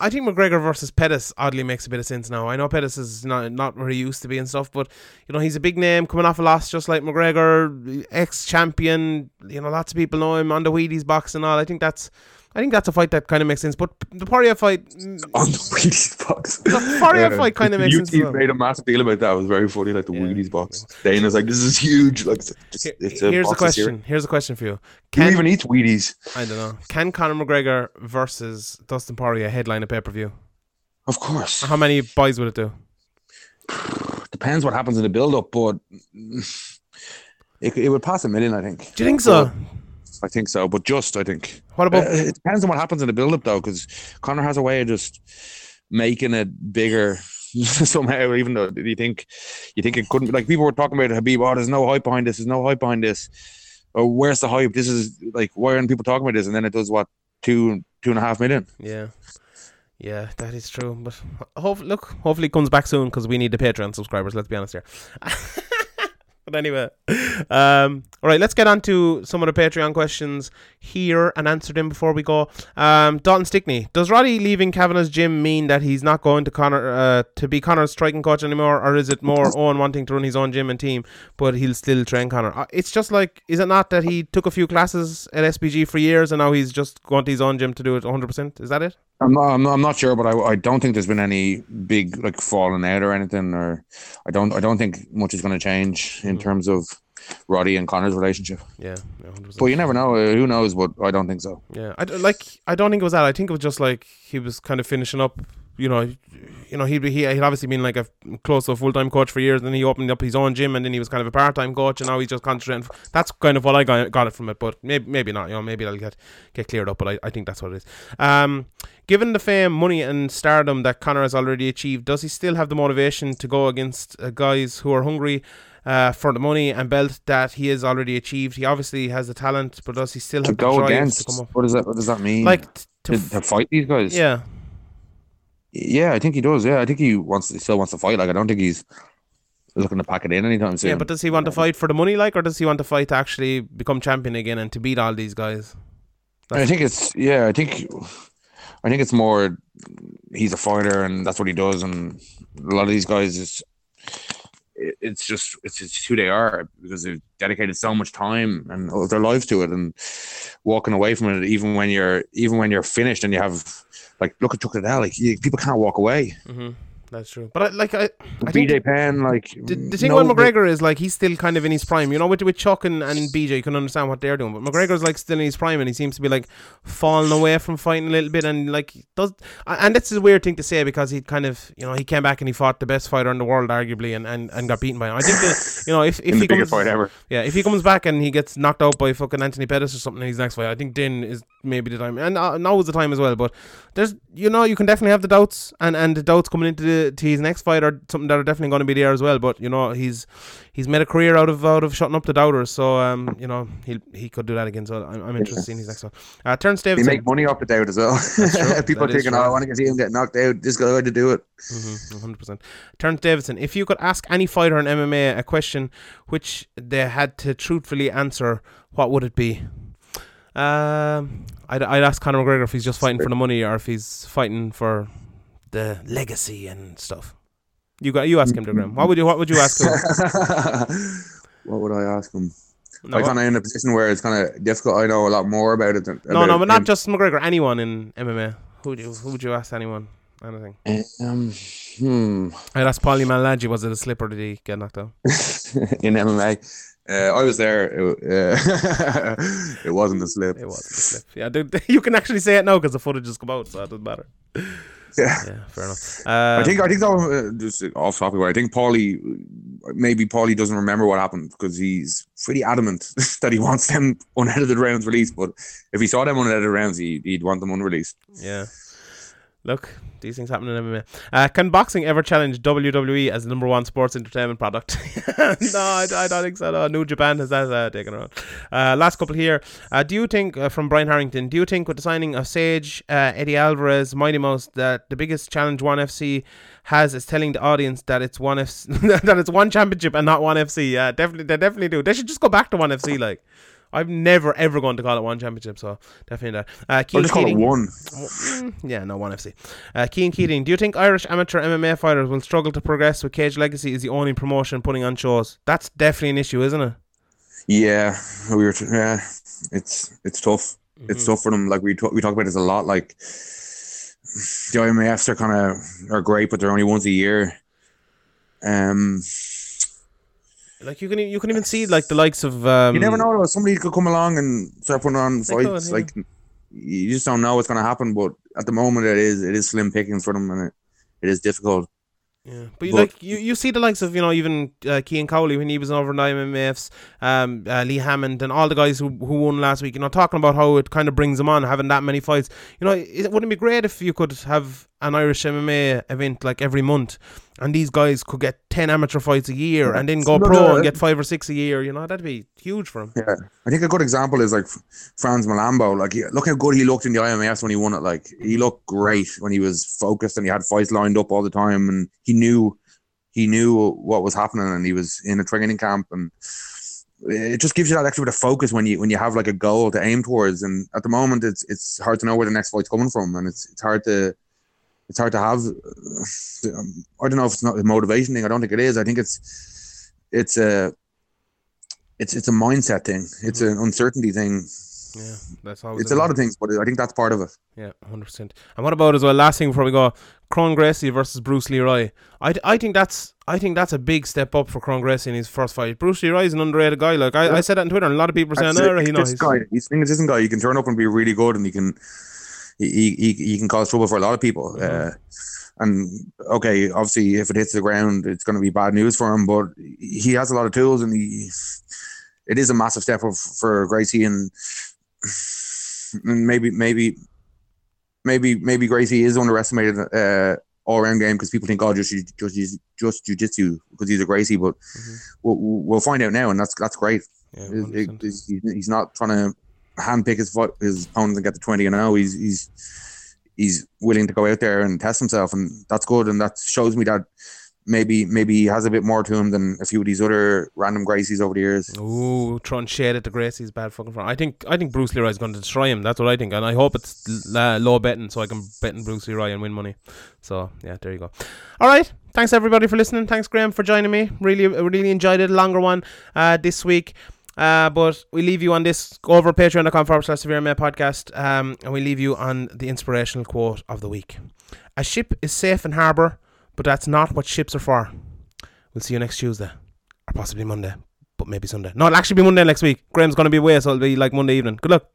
I think McGregor versus Pettis oddly makes a bit of sense now. I know Pettis is not not where he used to be and stuff, but you know he's a big name coming off a loss, just like McGregor, ex champion. You know, lots of people know him on the Wheaties box and all. I think that's. I think that's a fight that kind of makes sense, but the Poirier fight, <laughs> On the Wheaties box. the Poirier fight kind of makes sense. as YouTube well. made a massive deal about that. It was very funny, like the Yeah. Wheaties box. Dana's like, this is huge. Like, it's, it's, Here- it's a Here's a box of cereal. question. Here's a question for you. Who Can even eats Wheaties? I don't know. Can Conor McGregor versus Dustin Poirier headline a pay per view? Of course. How many buys would it do? <sighs> Depends what happens in the build up, but <sighs> it, it would pass a million, I think. Do you think so? I think so, but just, I think. What Uh, about it depends on what happens in the build up, though, because Conor has a way of just making it bigger <laughs> somehow, even though you think you think it couldn't. Like people were talking about Khabib, oh, there's no hype behind this, there's no hype behind this. Or where's the hype? This is like, why aren't people talking about this? And then it does what two two and a half million. yeah, yeah, that is true. But hope look, hopefully it comes back soon because we need the Patreon subscribers. Let's be honest here. <laughs> but anyway, <laughs> um, all right, let's get on to some of the Patreon questions here and answer them before we go. Um, Dalton Stickney, does Roddy leaving Kavanagh's gym mean that he's not going to Conor uh, to be Conor's striking coach anymore, or is it more <laughs> Owen wanting to run his own gym and team, but he'll still train Conor? Uh, it's just like, is it not that he took a few classes at SBG for years and now he's just going to his own gym to do it 100%? Is that it? I'm not, I'm not, I'm not sure, but I, I don't think there's been any big like falling out or anything, or I don't I don't think much is going to change in terms of Roddy and Conor's relationship. Yeah, yeah 100%. But you never know. uh, Who knows? But I don't think so. Yeah, I like. I don't think it was that. I think it was just like he was kind of finishing up. You know, you know, he'd, be- he, he'd obviously been like a close to a full time coach for years, and then he opened up his own gym, and then he was kind of a part time coach, and now he's just concentrating. That's kind of what I got, got it from it, but maybe maybe not. You know, maybe that'll get get cleared up, but I, I think that's what it is. Um, given the fame, money, and stardom that Conor has already achieved, does he still have the motivation to go against uh, guys who are hungry? Uh, for the money and belt that he has already achieved, he obviously has the talent, but does he still To have the go against, to come up? what does that? What does that mean? Like t- to, to, to fight these guys? yeah, yeah, I think he does. Yeah, I think he wants, he still wants to fight. Like, I don't think he's looking to pack it in anytime soon. Yeah, but does he want to fight for the money, like, or does he want to fight to actually become champion again and to beat all these guys? I think it's yeah. I think I think it's more he's a fighter and that's what he does. And a lot of these guys is it's just it's just who they are because they've dedicated so much time and their lives to it and walking away from it even when you're even when you're finished and you have like look at Chuck Liddell like people can't walk away. hmm That's true. But I, like, I, I think BJ Penn like the, the thing no- with McGregor is like he's still kind of in his prime. You know, with with Chuck and, and BJ, you can understand what they're doing. But McGregor's like still in his prime, and he seems to be like falling away from fighting a little bit. And like does, and that's a weird thing to say because he kind of, you know, he came back and he fought the best fighter in the world, arguably, and, and, and got beaten by him. I think that you know if if he comes fight ever. Yeah, if he comes back and he gets knocked out by fucking Anthony Pettis or something in his next fight, I think then is maybe the time, and uh, now is the time as well. But there's, you know, you can definitely have the doubts, and, and the doubts coming into the, to his next fight are something that are definitely going to be there as well. But you know, he's he's made a career out of out of shutting up the doubters, so um, you know, he he could do that again. So I'm, I'm interested in his next one. Uh, Terence They make money off the doubt as well. <laughs> People That is thinking. "Oh, I want to see him get knocked out. This guy to do it." Mm-hmm, 100%. Terence Davidson, if you could ask any fighter in MMA a question which they had to truthfully answer, what would it be? Um, I'd, I'd ask Conor McGregor if he's just fighting for the money or if he's fighting for the legacy and stuff. You got you ask him, to Graham. What would you What would you ask him? <laughs> what would I ask him? No, I kind of in a position where it's kind of difficult. I know a lot more about it. Than, no, no, about but not him. just McGregor. Anyone in MMA. Who would you Who would you ask? Anyone? Anything? Um, hmm. I'd ask Paulie Malignaggi. Was it a slip or did he get knocked out? <laughs> in MMA. Uh, I was there. It, uh, <laughs> it wasn't a slip. It wasn't a slip. Yeah, dude, you can actually say it now because the footage has come out, so it doesn't matter. Yeah. Yeah, fair enough. Uh, I think I think though, uh, just off topic, where I think Paulie, maybe Paulie doesn't remember what happened because he's pretty adamant <laughs> that he wants them <laughs> unedited rounds released. But if he saw them unedited rounds, he, he'd want them unreleased. Yeah. Look, these things happen in MMA. Uh, can boxing ever challenge WWE as the number one sports entertainment product? <laughs> no, I, I don't think so. No, New Japan has that uh, taken around. Uh, last couple here. Uh, do you think, uh, from Brian Harrington, do you think with the signing of Sage, uh, Eddie Alvarez, Mighty Mouse, that the biggest challenge One FC has is telling the audience that it's one <laughs> that it's one championship and not one FC? Yeah, definitely, they definitely do. They should just go back to one FC. Like, I've never ever gone to call it one championship, so definitely that. Uh, Keane just call it one. Mm, yeah, no, one FC. Uh, Keane Keating, do you think Irish amateur MMA fighters will struggle to progress with Cage Legacy is the only promotion putting on shows? That's definitely an issue, isn't it? Yeah, we were. T- yeah, it's it's tough. Mm-hmm. It's tough for them. Like we talk, we talk about this a lot. Like the IMMAFs are kind of are great, but they're only once a year. Um, Like you can you can even see like the likes of um, you never know though. Somebody could come along and start putting on could, fights. yeah. Like you just don't know what's going to happen. But at the moment, it is it is slim pickings for them, and it, it is difficult. Yeah, but, you But- like you, you see the likes of you know even uh, Keane Cowley when he was over in the IMMAFs, um, uh, Lee Hammond and all the guys who who won last week. You know, talking about how it kind of brings them on having that many fights. You know, it wouldn't it be great if you could have an Irish MMA event like every month, and these guys could get ten amateur fights a year, and then go Look, pro uh, and get five or six a year. You know, that'd be huge for him. Yeah, I think a good example is like Frans Mlambo. Like, he- look how good he looked in the IMMAFs when he won it. Like, he looked great when he was focused and he had fights lined up all the time, and he knew he knew what was happening, and he was in a training camp, and it just gives you that extra bit of focus when you when you have like a goal to aim towards. And at the moment, it's it's hard to know where the next fight's coming from, and it's it's hard to. It's hard to have. I don't know if it's not a motivation thing. I don't think it is. I think it's it's a it's it's a mindset thing. It's an mm. uncertainty thing. Yeah, that's always. It's a lot of things, but I think that's part of it. Yeah, hundred percent. And what about as well? Last thing before we go, Kron Gracie versus Bruce Leeroy. I, I think that's I think that's a big step up for Kron Gracie in his first fight. Bruce Leeroy is an underrated guy. Like I, I said that on Twitter, and a lot of people are saying, That's "Oh, it. he knows." This guy, he's inconsistent guy. He can turn up and be really good, and he can he he, he can cause trouble for a lot of people. Mm-hmm. Uh, And okay, obviously, if it hits the ground, it's going to be bad news for him. But he has a lot of tools, and he it is a massive step up for Gracie, and maybe maybe maybe maybe Gracie is underestimated uh, all round game because people think oh just just just jiu-jitsu because he's a Gracie, but mm-hmm. we'll, we'll find out now, and that's that's great. Yeah, it, it, he's not trying to handpick his his opponents and get the twenty and zero. He's he's he's willing to go out there and test himself, and that's good. And that shows me that maybe maybe he has a bit more to him than a few of these other random Gracies over the years. Ooh, throwing shade at the Gracies, bad fucking front. I think I think Bruce Leeroy is going to destroy him. That's what I think, and I hope it's low betting so I can bet in Bruce Leeroy and win money. So yeah, there you go. All right, thanks everybody for listening. Thanks Graham for joining me. Really, really enjoyed it. Longer one uh, this week. Uh, but we leave you on this. Go over patreon.com forward slash severe MMA podcast. Um, and we leave you on the inspirational quote of the week. A ship is safe in harbour, but that's not what ships are for. We'll see you next Tuesday. Or possibly Monday. But maybe Sunday. No, it'll actually be Monday next week. Graham's going to be away, so it'll be like Monday evening. Good luck.